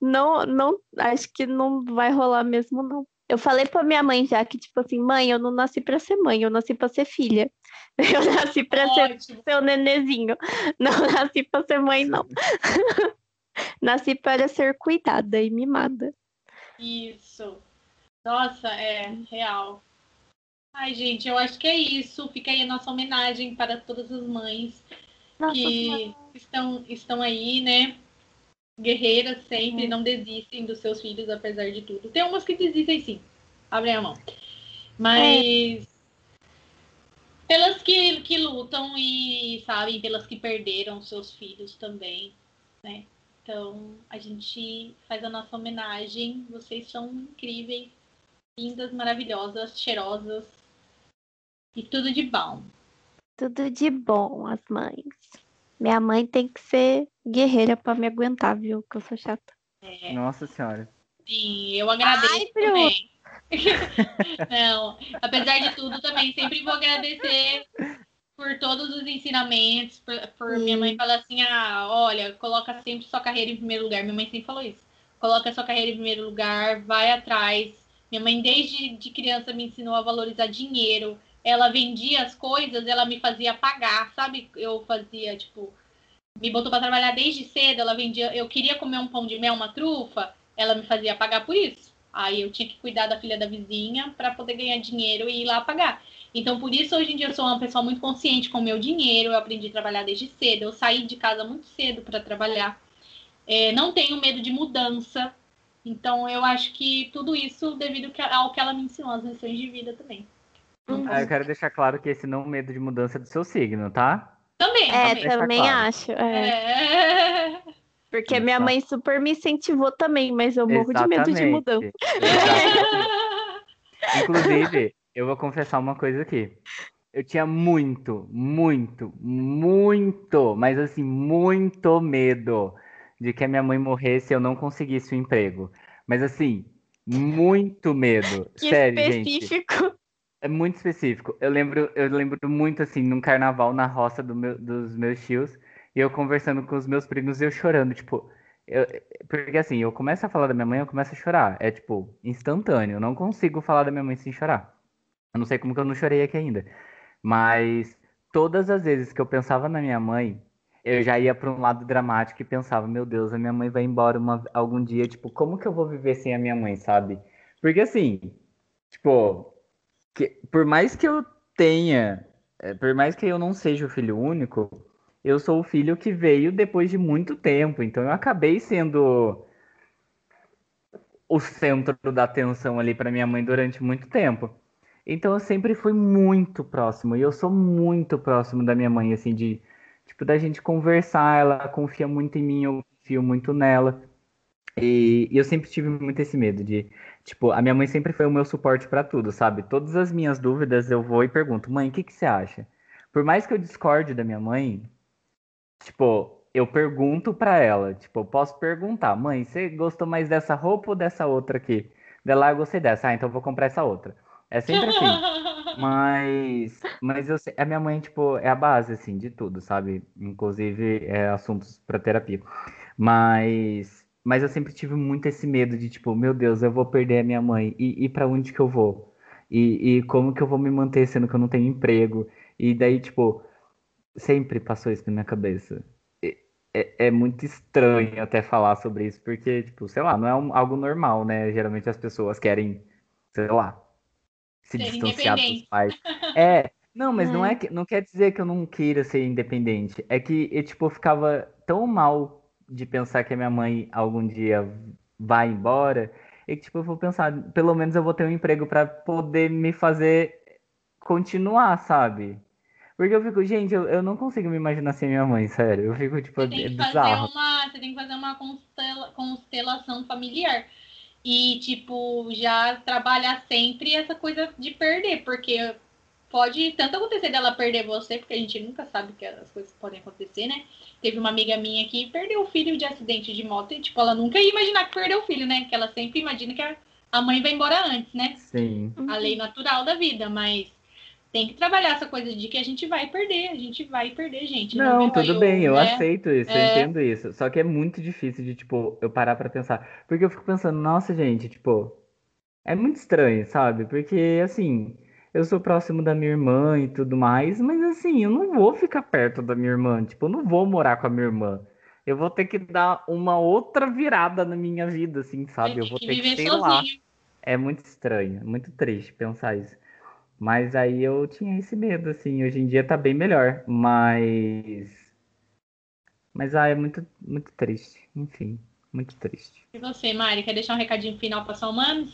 Não, não, acho que não vai rolar mesmo, não. Eu falei pra minha mãe já que, tipo assim, mãe, eu não nasci pra ser mãe, eu nasci pra ser filha. Eu nasci pra ser Ótimo. seu nenezinho. Não nasci pra ser mãe, não. nasci para ser cuidada e mimada. Isso. Nossa, é real. Ai, gente, eu acho que é isso. Fica aí a nossa homenagem para todas as mães Nossa, que estão, estão aí, né? Guerreiras É. sempre, não desistem dos seus filhos, apesar de tudo. Tem umas que desistem sim. Abrem a mão. Mas pelas que, que lutam e sabem, pelas que perderam seus filhos também, né? Então a gente faz a nossa homenagem. Vocês são incríveis, lindas, maravilhosas, cheirosas e tudo de bom. tudo de bom, as mães. Minha mãe tem que ser guerreira pra me aguentar, viu? Que eu sou chata. Nossa senhora. Sim, eu agradeço Ai, também. Não, apesar de tudo, também sempre vou agradecer por todos os ensinamentos, por, por minha mãe falar assim, ah, olha, coloca sempre sua carreira em primeiro lugar. Minha mãe sempre falou isso. Coloca sua carreira em primeiro lugar, vai atrás. Minha mãe, desde de criança, me ensinou a valorizar dinheiro. Ela vendia as coisas, ela me fazia pagar, sabe? Eu fazia, tipo, me botou para trabalhar desde cedo, ela vendia, eu queria comer um pão de mel, uma trufa, ela me fazia pagar por isso. Aí eu tinha que cuidar da filha da vizinha para poder ganhar dinheiro e ir lá pagar. Então, por isso, hoje em dia, eu sou uma pessoa muito consciente com o meu dinheiro. Eu aprendi a trabalhar desde cedo. Eu saí de casa muito cedo para trabalhar. É, não tenho medo de mudança. Então, eu acho que tudo isso devido ao que ela me ensinou, as lições de vida também. Uhum. Ah, eu quero deixar claro que esse não medo de mudança é do seu signo, tá? Também, É, também. também claro. acho. é. É. Porque minha mãe super me incentivou também, mas eu morro de medo de Exatamente. mudança. Exatamente. Inclusive, eu vou confessar uma coisa aqui. Eu tinha muito, muito, muito, mas assim, muito medo de que a minha mãe morresse e eu não conseguisse o emprego. Mas assim, muito medo. Que Sério, gente. específico. É muito específico. Eu lembro, eu lembro muito assim, num carnaval na roça do meu- dos meus tios, e eu conversando com os meus primos e eu chorando, tipo, eu- porque assim, eu começo a falar da minha mãe, eu começo a chorar. É tipo, instantâneo. Eu não consigo falar da minha mãe sem chorar. Eu não sei como que eu não chorei aqui ainda. Mas todas as vezes que eu pensava na minha mãe, eu já ia para um lado dramático e pensava, meu Deus, a minha mãe vai embora uma, algum dia, tipo, como que eu vou viver sem a minha mãe, sabe? Porque assim, tipo, que, por mais que eu tenha, é, por mais que eu não seja o filho único, eu sou o filho que veio depois de muito tempo, então eu acabei sendo o centro da atenção ali para minha mãe durante muito tempo. Então eu sempre fui muito próximo, e eu sou muito próximo da minha mãe, assim, de tipo, da gente conversar, ela confia muito em mim, eu confio muito nela. E, e eu sempre tive muito esse medo de, tipo, a minha mãe sempre foi o meu suporte para tudo, sabe? Todas as minhas dúvidas eu vou e pergunto, mãe, o que, que você acha? Por mais que eu discorde da minha mãe, tipo, eu pergunto para ela, tipo, eu posso perguntar, mãe, você gostou mais dessa roupa ou dessa outra aqui? Dela, ah, eu gostei dessa, ah, então eu vou comprar essa outra. É sempre assim. Mas, mas eu sei, a minha mãe, tipo, é a base, assim, de tudo, sabe? Inclusive, é, assuntos para terapia. Mas, mas eu sempre tive muito esse medo de, tipo, meu Deus, eu vou perder a minha mãe. E, e para onde que eu vou? E, e como que eu vou me manter sendo que eu não tenho emprego? E daí, tipo, sempre passou isso na minha cabeça. É, é, muito estranho até falar sobre isso, porque, tipo, sei lá, não é um, algo normal, né? Geralmente as pessoas querem, sei lá, se ser distanciar dos pais. É, não, mas é. não é que não quer dizer que eu não queira ser independente. É que eu, tipo, ficava tão mal de pensar que a minha mãe algum dia vai embora, e que, tipo, eu vou pensar, pelo menos eu vou ter um emprego para poder me fazer continuar, sabe? Porque eu fico, gente, eu, eu não consigo me imaginar sem minha mãe, sério. Eu fico, tipo, você tem é que bizarro. Fazer uma, você tem que fazer uma constela, constelação familiar e, tipo, já trabalhar sempre essa coisa de perder, porque pode tanto acontecer dela perder você, porque a gente nunca sabe que as coisas podem acontecer, né? Teve uma amiga minha que perdeu o filho de acidente de moto e, tipo, ela nunca ia imaginar que perdeu o filho, né? Que ela sempre imagina que a mãe vai embora antes, né? Sim. A lei natural da vida, mas tem que trabalhar essa coisa de que a gente vai perder, a gente vai perder, gente. Não, não tudo bem, eu né? aceito isso, é... eu entendo isso. Só que é muito difícil de, tipo, eu parar pra pensar. Porque eu fico pensando, nossa, gente, tipo, é muito estranho, sabe? Porque, assim, eu sou próximo da minha irmã e tudo mais, mas, assim, eu não vou ficar perto da minha irmã. Tipo, eu não vou morar com a minha irmã. Eu vou ter que dar uma outra virada na minha vida, assim, sabe? Eu vou ter que, sei sozinho. lá. É muito estranho, muito triste pensar isso. Mas aí eu tinha esse medo, assim. Hoje em dia tá bem melhor. Mas. Mas ah, é muito, muito triste. Enfim, muito triste. E você, Mari, quer deixar um recadinho final para sua mãe?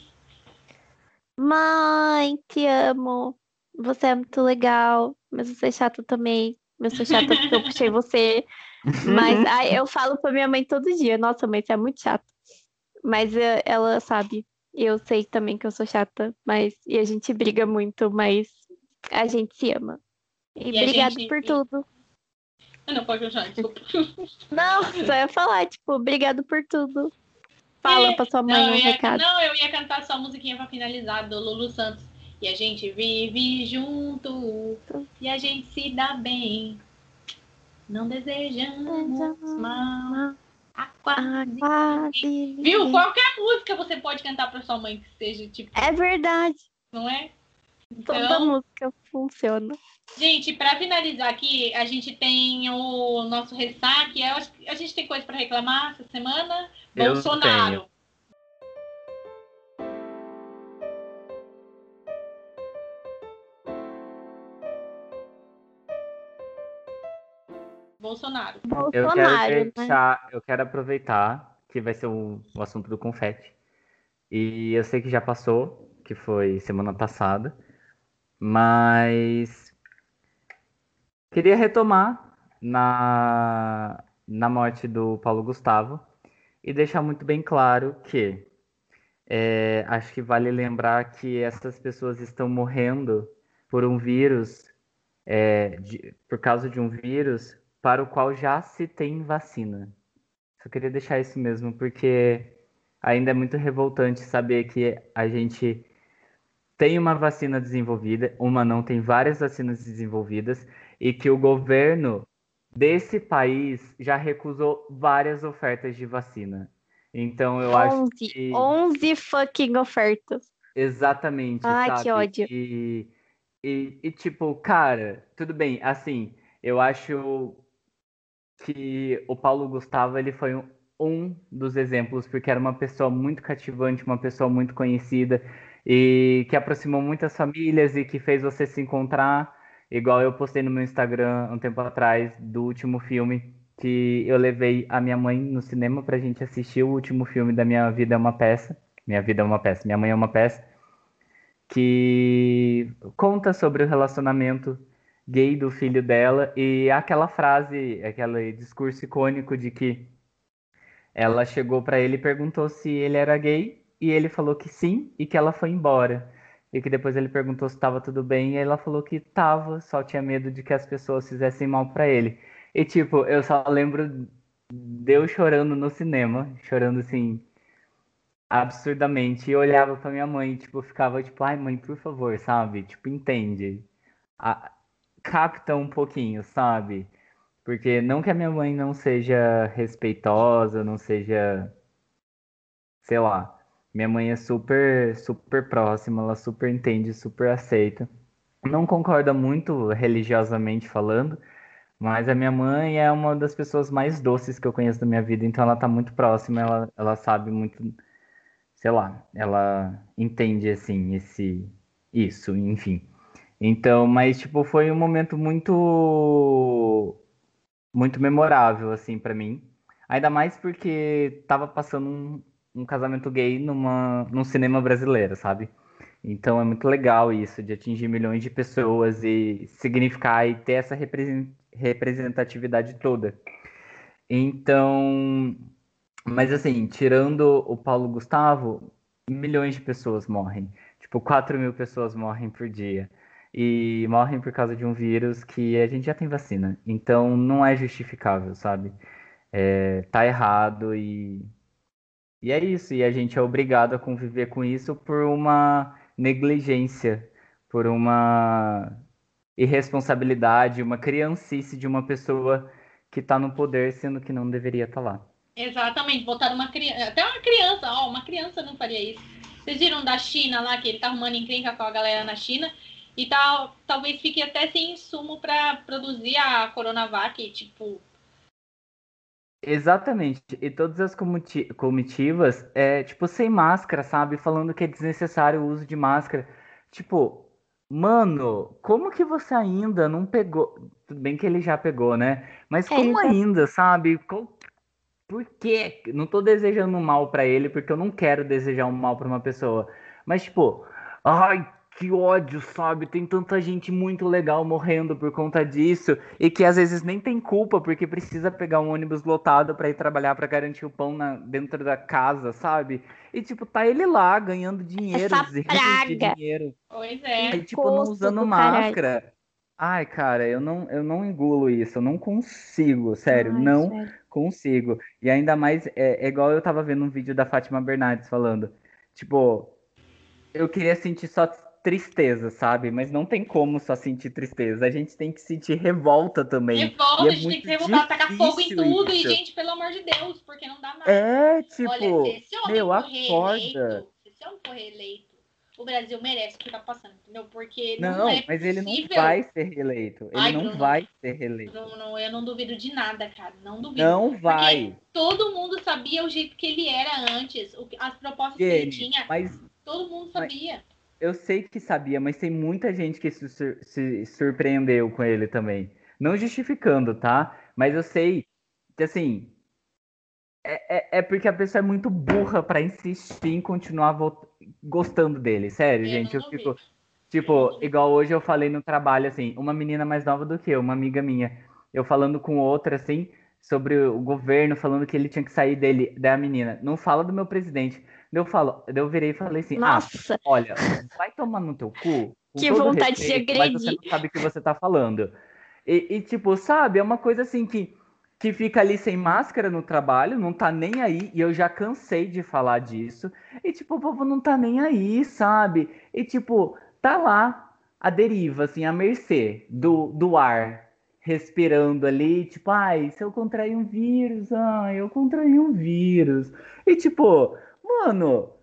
Mãe, te amo. Você é muito legal. Mas você é chato também. Eu sou chata porque eu puxei você. Mas ai, eu falo pra minha mãe todo dia. Nossa, mãe, você é muito chata. Mas eh, ela sabe. Eu sei também que eu sou chata, mas e a gente briga muito, mas a gente se ama. E, e obrigado gente... por tudo. Eu não pode usar, desculpa. Não, só ia falar, tipo, obrigado por tudo. Fala é, pra sua mãe não, um ia, recado. Não, eu ia cantar só a musiquinha pra finalizar, do Lulu Santos. E a gente vive junto, e a gente se dá bem. Não desejamos mal. Quase. Viu? Qualquer música você pode cantar para sua mãe que seja tipo. É verdade. Não é? Então... Toda música funciona. Gente, para finalizar aqui, a gente tem o nosso ressaque. a gente tem coisa para reclamar essa semana. Eu Bolsonaro. Tenho. Bolsonaro. Eu quero deixar, né? eu quero aproveitar que vai ser o, o assunto do confete. E eu sei que já passou, que foi semana passada, mas queria retomar na, na morte do Paulo Gustavo e deixar muito bem claro que é, acho que vale lembrar que essas pessoas estão morrendo por um vírus, é, de, por causa de um vírus para o qual já se tem vacina. Só queria deixar isso mesmo, porque ainda é muito revoltante saber que a gente tem uma vacina desenvolvida, uma não, tem várias vacinas desenvolvidas, e que o governo desse país já recusou várias ofertas de vacina. Então eu 11, acho que. 11 fucking ofertas. Exatamente, Ai, sabe? que ódio. E, e, e, tipo, cara, tudo bem, assim, eu acho que o Paulo Gustavo, ele foi um, um dos exemplos, porque era uma pessoa muito cativante, uma pessoa muito conhecida, e que aproximou muitas famílias e que fez você se encontrar, igual eu postei no meu Instagram um tempo atrás, do último filme, que eu levei a minha mãe no cinema pra gente assistir o último filme da Minha Vida é uma Peça, minha Vida é uma Peça, Minha Mãe é uma Peça, que conta sobre o relacionamento gay do filho dela e aquela frase, aquele discurso icônico de que ela chegou para ele e perguntou se ele era gay e ele falou que sim e que ela foi embora. E que depois ele perguntou se estava tudo bem e ela falou que estava, só tinha medo de que as pessoas fizessem mal para ele. E tipo, eu só lembro de eu chorando no cinema, chorando assim, absurdamente. E olhava pra minha mãe, tipo, ficava tipo, ai mãe, por favor, sabe? Tipo, entende. A... Capta um pouquinho, sabe? Porque não que a minha mãe não seja respeitosa, não seja. Sei lá. Minha mãe é super, super próxima, ela super entende, super aceita. Não concorda muito religiosamente falando, mas a minha mãe é uma das pessoas mais doces que eu conheço da minha vida, então ela tá muito próxima, ela, ela sabe muito, sei lá, ela entende assim esse isso, enfim. Então, mas tipo, foi um momento muito muito memorável assim para mim. Ainda mais porque tava passando um, um casamento gay numa num cinema brasileiro, sabe? Então é muito legal isso de atingir milhões de pessoas e significar e ter essa representatividade toda. Então, mas assim, tirando o Paulo Gustavo, milhões de pessoas morrem. Tipo, 4 mil pessoas morrem por dia. E morrem por causa de um vírus que a gente já tem vacina. Então não é justificável, sabe? É, tá errado e. E é isso. E a gente é obrigado a conviver com isso por uma negligência, por uma irresponsabilidade, uma criancice de uma pessoa que está no poder, sendo que não deveria estar tá lá. Exatamente, botar uma criança, até uma criança, ó, uma criança não faria isso. Vocês viram da China lá, que ele tá arrumando encrenca com a galera na China, e tal, talvez fique até sem insumo para produzir a Coronavac, tipo. Exatamente. E todas as comitivas, é, tipo, sem máscara, sabe? Falando que é desnecessário o uso de máscara. Tipo, mano, como que você ainda não pegou? Tudo bem que ele já pegou, né? Mas é, como ainda, sabe? Por quê? Não tô desejando mal para ele, porque eu não quero desejar um mal para uma pessoa. Mas, tipo, ai, que ódio, sabe? Tem tanta gente muito legal morrendo por conta disso e que às vezes nem tem culpa porque precisa pegar um ônibus lotado para ir trabalhar para garantir o pão na, dentro da casa, sabe? E tipo, tá ele lá ganhando dinheiro, de dinheiro. Pois é. E tipo, não usando máscara. Caralho. Ai, cara, eu não, eu não engulo isso, eu não consigo, sério, Ai, não sério. consigo. E ainda mais, é, é igual eu tava vendo um vídeo da Fátima Bernardes falando, tipo, eu queria sentir só tristeza, sabe? Mas não tem como só sentir tristeza. A gente tem que sentir revolta também. Revolta, é a gente tem que se revoltar, tacar fogo em tudo. Isso. E, gente, pelo amor de Deus, porque não dá mais. É, tipo, Olha, se esse homem meu, acorda. Eleito, se esse homem for reeleito, o Brasil merece o que tá passando, entendeu? Porque não, não é mas possível. ele não vai ser reeleito. Ele Ai, não Bruno, vai ser reeleito. Não, não, eu não duvido de nada, cara. Não duvido. Não vai. todo mundo sabia o jeito que ele era antes, as propostas que ele tinha. Mas, todo mundo sabia. Mas eu sei que sabia, mas tem muita gente que se, se surpreendeu com ele também. Não justificando, tá? Mas eu sei que, assim, é, é, é porque a pessoa é muito burra para insistir em continuar gostando dele. Sério, eu gente, eu fico. Tipo, igual hoje eu falei no trabalho, assim, uma menina mais nova do que eu, uma amiga minha, eu falando com outra, assim, sobre o governo, falando que ele tinha que sair dele, da menina. Não fala do meu presidente. Eu falo, eu virei e falei assim: ah, Nossa. Ah, olha, vai tomar no teu cu. Que vontade respeito, de agredir. Mas você não sabe o que você tá falando. E, e, tipo, sabe, é uma coisa assim que, que fica ali sem máscara no trabalho, não tá nem aí, e eu já cansei de falar disso. E, tipo, o povo não tá nem aí, sabe? E, tipo, tá lá a deriva, assim, a mercê do, do ar respirando ali, tipo, ai, se eu contrair um vírus, ai, eu contraí um vírus. E, tipo, mano,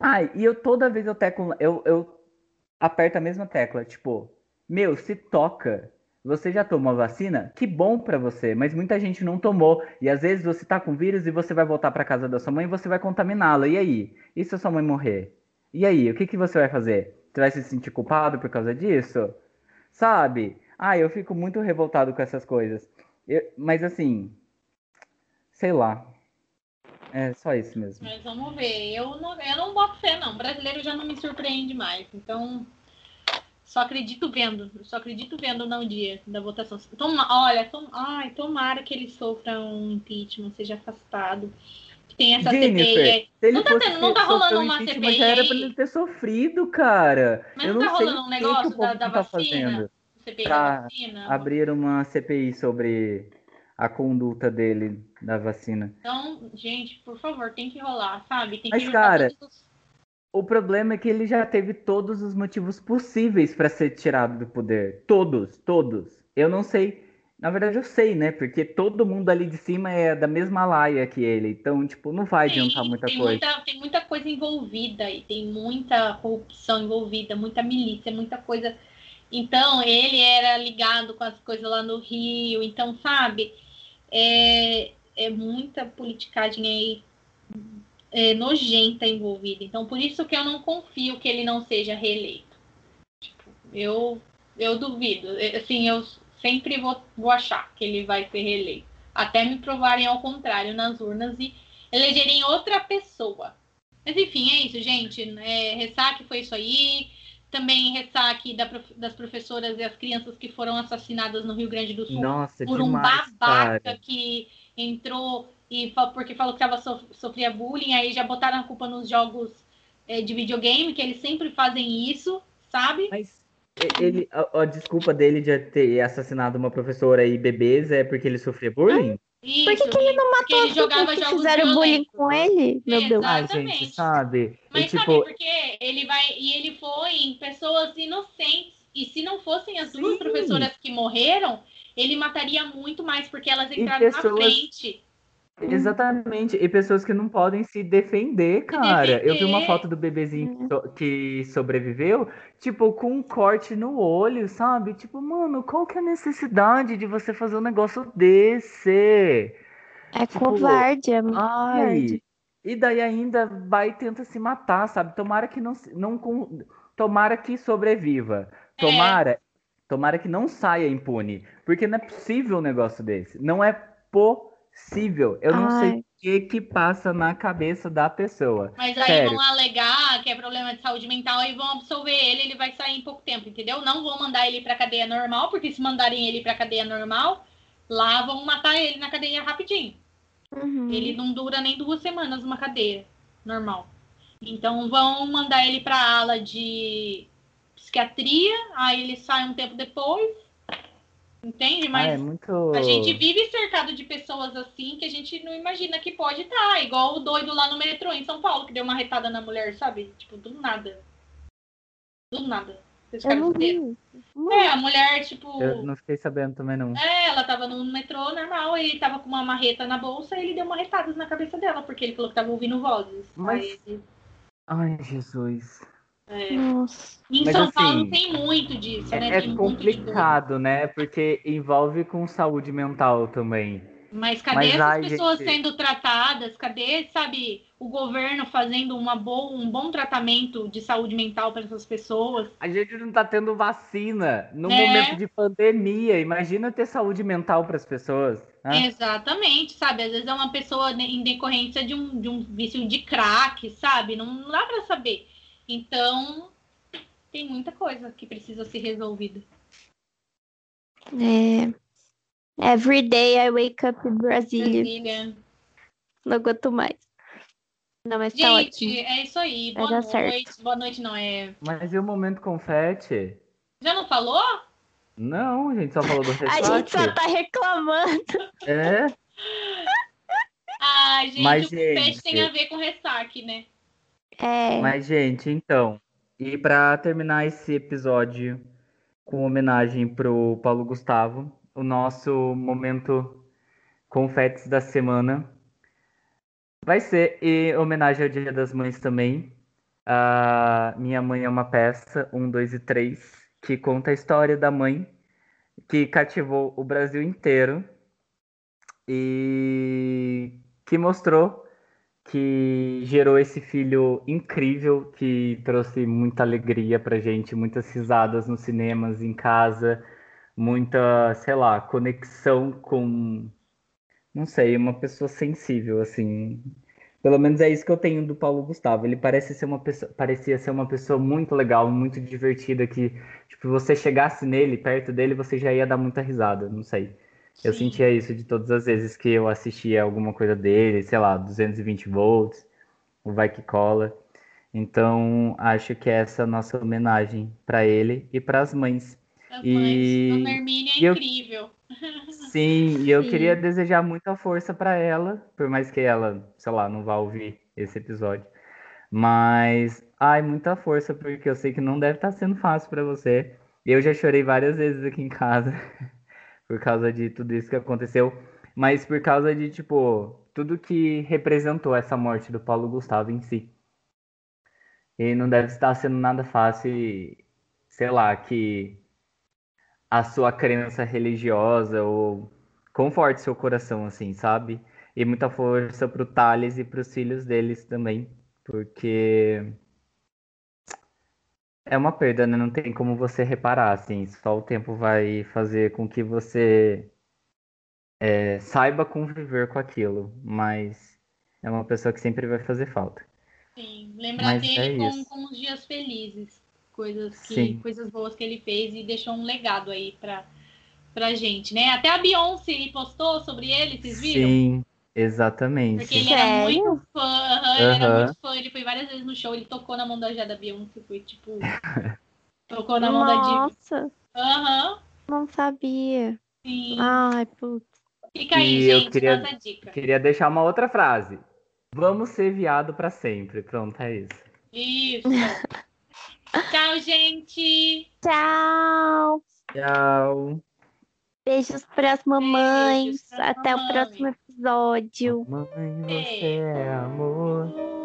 Ah, e eu toda vez eu teclo, eu, eu aperto a mesma tecla, tipo, meu, se toca. Você já tomou a vacina? Que bom para você, mas muita gente não tomou. E às vezes você tá com vírus e você vai voltar para casa da sua mãe e você vai contaminá-la. E aí? E se a sua mãe morrer? E aí, o que, que você vai fazer? Você vai se sentir culpado por causa disso? Sabe? Ah, eu fico muito revoltado com essas coisas. Eu, mas assim, sei lá. É só isso mesmo. Mas vamos ver. Eu não, eu não boto fé, não. O brasileiro já não me surpreende mais. Então, só acredito vendo. Só acredito vendo no dia da votação. Toma, olha, tom, ai, tomara que ele sofra um impeachment, seja afastado. Tem essa Jennifer, CPI. Não tá, tendo, não tá rolando uma CPI. Já era pra ele ter sofrido, cara. Mas eu não, não tá rolando um que negócio que da, da tá vacina? CPI da vacina? Abrir uma CPI sobre a conduta dele da vacina. Então, gente, por favor, tem que rolar, sabe? Tem Mas, que cara, todos os- O problema é que ele já teve todos os motivos possíveis para ser tirado do poder. Todos, todos. Eu não sei. Na verdade, eu sei, né? Porque todo mundo ali de cima é da mesma laia que ele. Então, tipo, não vai adiantar muita tem coisa. Muita, tem muita coisa envolvida e tem muita corrupção envolvida, muita milícia, muita coisa. Então, ele era ligado com as coisas lá no Rio. Então, sabe, é, é muita politicagem aí é, nojenta envolvida. Então, por isso que eu não confio que ele não seja reeleito. Tipo, eu, eu duvido. É, Assim, eu sempre vou, vou achar que ele vai ser reeleito. Até me provarem ao contrário nas urnas e elegerem outra pessoa. Mas enfim, é isso, gente. É, ressaque foi isso aí. Também ressaque da das professoras e as crianças que foram assassinadas no Rio Grande do Sul Nossa, por um demais, babaca cara. que entrou e porque falou que tava so- sofria bullying, aí já botaram a culpa nos jogos é, de videogame, que eles sempre fazem isso, sabe? Mas ele, a, a desculpa dele de ter assassinado uma professora e bebês é porque ele sofria bullying? Isso, Por que, que ele não porque matou ele jogava que jogos fizeram bullying com ele? Meu Deus. Ah, Exatamente. gente, sabe? Mas e, tipo, sabe por quê? Ele vai e ele foi em pessoas inocentes. E se não fossem as duas Sim. professoras que morreram, ele mataria muito mais, porque elas entraram pessoas- na frente. Exatamente. E pessoas que não podem se defender, cara. Eu vi uma defender. foto do bebezinho que, so- que sobreviveu, tipo, com um corte no olho, sabe? Tipo, mano, qual que é a necessidade de você fazer um negócio desse? É Tipo, covarde, é muito Ai, covarde. e daí ainda vai e tenta se matar, sabe? Tomara que não, se- não tomara que sobreviva. É. Tomara, tomara que não saia impune, porque não é possível um negócio desse. Não é possível. Eu não sei Ai. o que que passa na cabeça da pessoa. Mas aí Sério. vão alegar que é problema de saúde mental e vão absolver ele, ele vai sair em pouco tempo, entendeu? Não vão mandar ele pra cadeia normal, porque se mandarem ele pra cadeia normal, lá vão matar ele na cadeia rapidinho. Uhum. Ele não dura nem duas semanas numa cadeia normal. Então vão mandar ele para ala de psiquiatria, aí ele sai um tempo depois. Entende? Ah, Mas é muito. a gente vive cercado de pessoas assim que a gente não imagina que pode estar. Igual o doido lá no metrô em São Paulo, que deu uma retada na mulher, sabe? Tipo, do nada. Do nada. Vocês Eu não. É, a mulher, tipo. Eu não fiquei sabendo também, não. É, ela tava no metrô normal, ele tava com uma marreta na bolsa e ele deu marretadas na cabeça dela, porque ele falou que tava ouvindo vozes. Mas- Aí Ai, Jesus. É. Nossa. Em Mas, São assim, Paulo tem muito disso, né? É, é complicado, né? Porque envolve com saúde mental também. Mas cadê Mas, essas ai, pessoas gente. sendo tratadas? Cadê, sabe, o governo fazendo uma boa, um bom tratamento de saúde mental para essas pessoas? A gente não tá tendo vacina no É. momento de pandemia. Imagina ter saúde mental para as pessoas. né? Exatamente, sabe? Às vezes é uma pessoa em decorrência de um, de um vício de crack, sabe? Não, não dá para saber. Então, tem muita coisa que precisa ser resolvida. É... Every day I wake up in Brasília. Brasília. Não aguento mais. Não, mas tá ótimo. Gente, é isso aí. Boa noite. certo. Boa noite, não é. Mas e o momento confete? Já não falou? Não, a gente só falou do A ressaque. gente só tá reclamando. É, Ah, gente, Mas, o gente- tem a ver com ressaque, né? É. mas gente, então. E para terminar esse episódio com homenagem pro Paulo Gustavo, o nosso momento confetes da semana vai ser em homenagem ao Dia das Mães também. a Minha Mãe é uma Peça, 1, 2 e 3, que conta a história da mãe que cativou o Brasil inteiro e que mostrou que gerou esse filho incrível que trouxe muita alegria pra gente, muitas risadas nos cinemas, em casa, muita, sei lá, conexão com, não sei, uma pessoa sensível, assim. Pelo menos é isso que eu tenho do Paulo Gustavo. Ele parece ser uma pessoa, parecia ser uma pessoa muito legal, muito divertida, que, tipo, você chegasse nele, perto dele, você já ia dar muita risada, não sei. Eu Sim. sentia isso de todas as vezes que eu assistia alguma coisa dele, sei lá, 220 volts, o Vai Que Cola. Então, acho que essa é a nossa homenagem para ele e para as mães. As E- mães. Dona Hermínia é eu- incrível. Sim, e eu Sim. queria desejar muita força para ela, por mais que ela, sei lá, não vá ouvir esse episódio. Mas, ai, muita força, porque eu sei que não deve estar sendo fácil para você. Eu já chorei várias vezes aqui em casa por causa de tudo isso que aconteceu, mas por causa de, tipo, tudo que representou essa morte do Paulo Gustavo em si. E não deve estar sendo nada fácil, sei lá, que a sua crença religiosa ou conforte seu coração, assim, sabe? E muita força pro Thales e pros filhos deles também, porque é uma perda, né? Não tem como você reparar, assim, só o tempo vai fazer com que você é, saiba conviver com aquilo, mas é uma pessoa que sempre vai fazer falta. Sim. Lembrar Mas dele é com, com os dias felizes. Coisas, que, Sim. coisas boas que ele fez e deixou um legado aí pra, pra gente, né? Até a Beyoncé postou sobre ele, vocês viram? Sim, exatamente. Porque ele era Sério? muito fã, aham, ele era muito fã, ele foi várias vezes no show, ele tocou na mão da Jada Beyoncé, foi tipo. tocou na mão da Diva. Nossa, Aham, não sabia. sim. Ai, putz. Fica aí, E eu gente, queria- nossa dica. Queria deixar uma outra frase. Vamos ser viado pra sempre. Pronto, é isso. Isso. Tchau, gente. Tchau. Tchau. Beijos pras mamães. pras Até o mamães. próximo episódio. Mãe, você Beijo. é amor.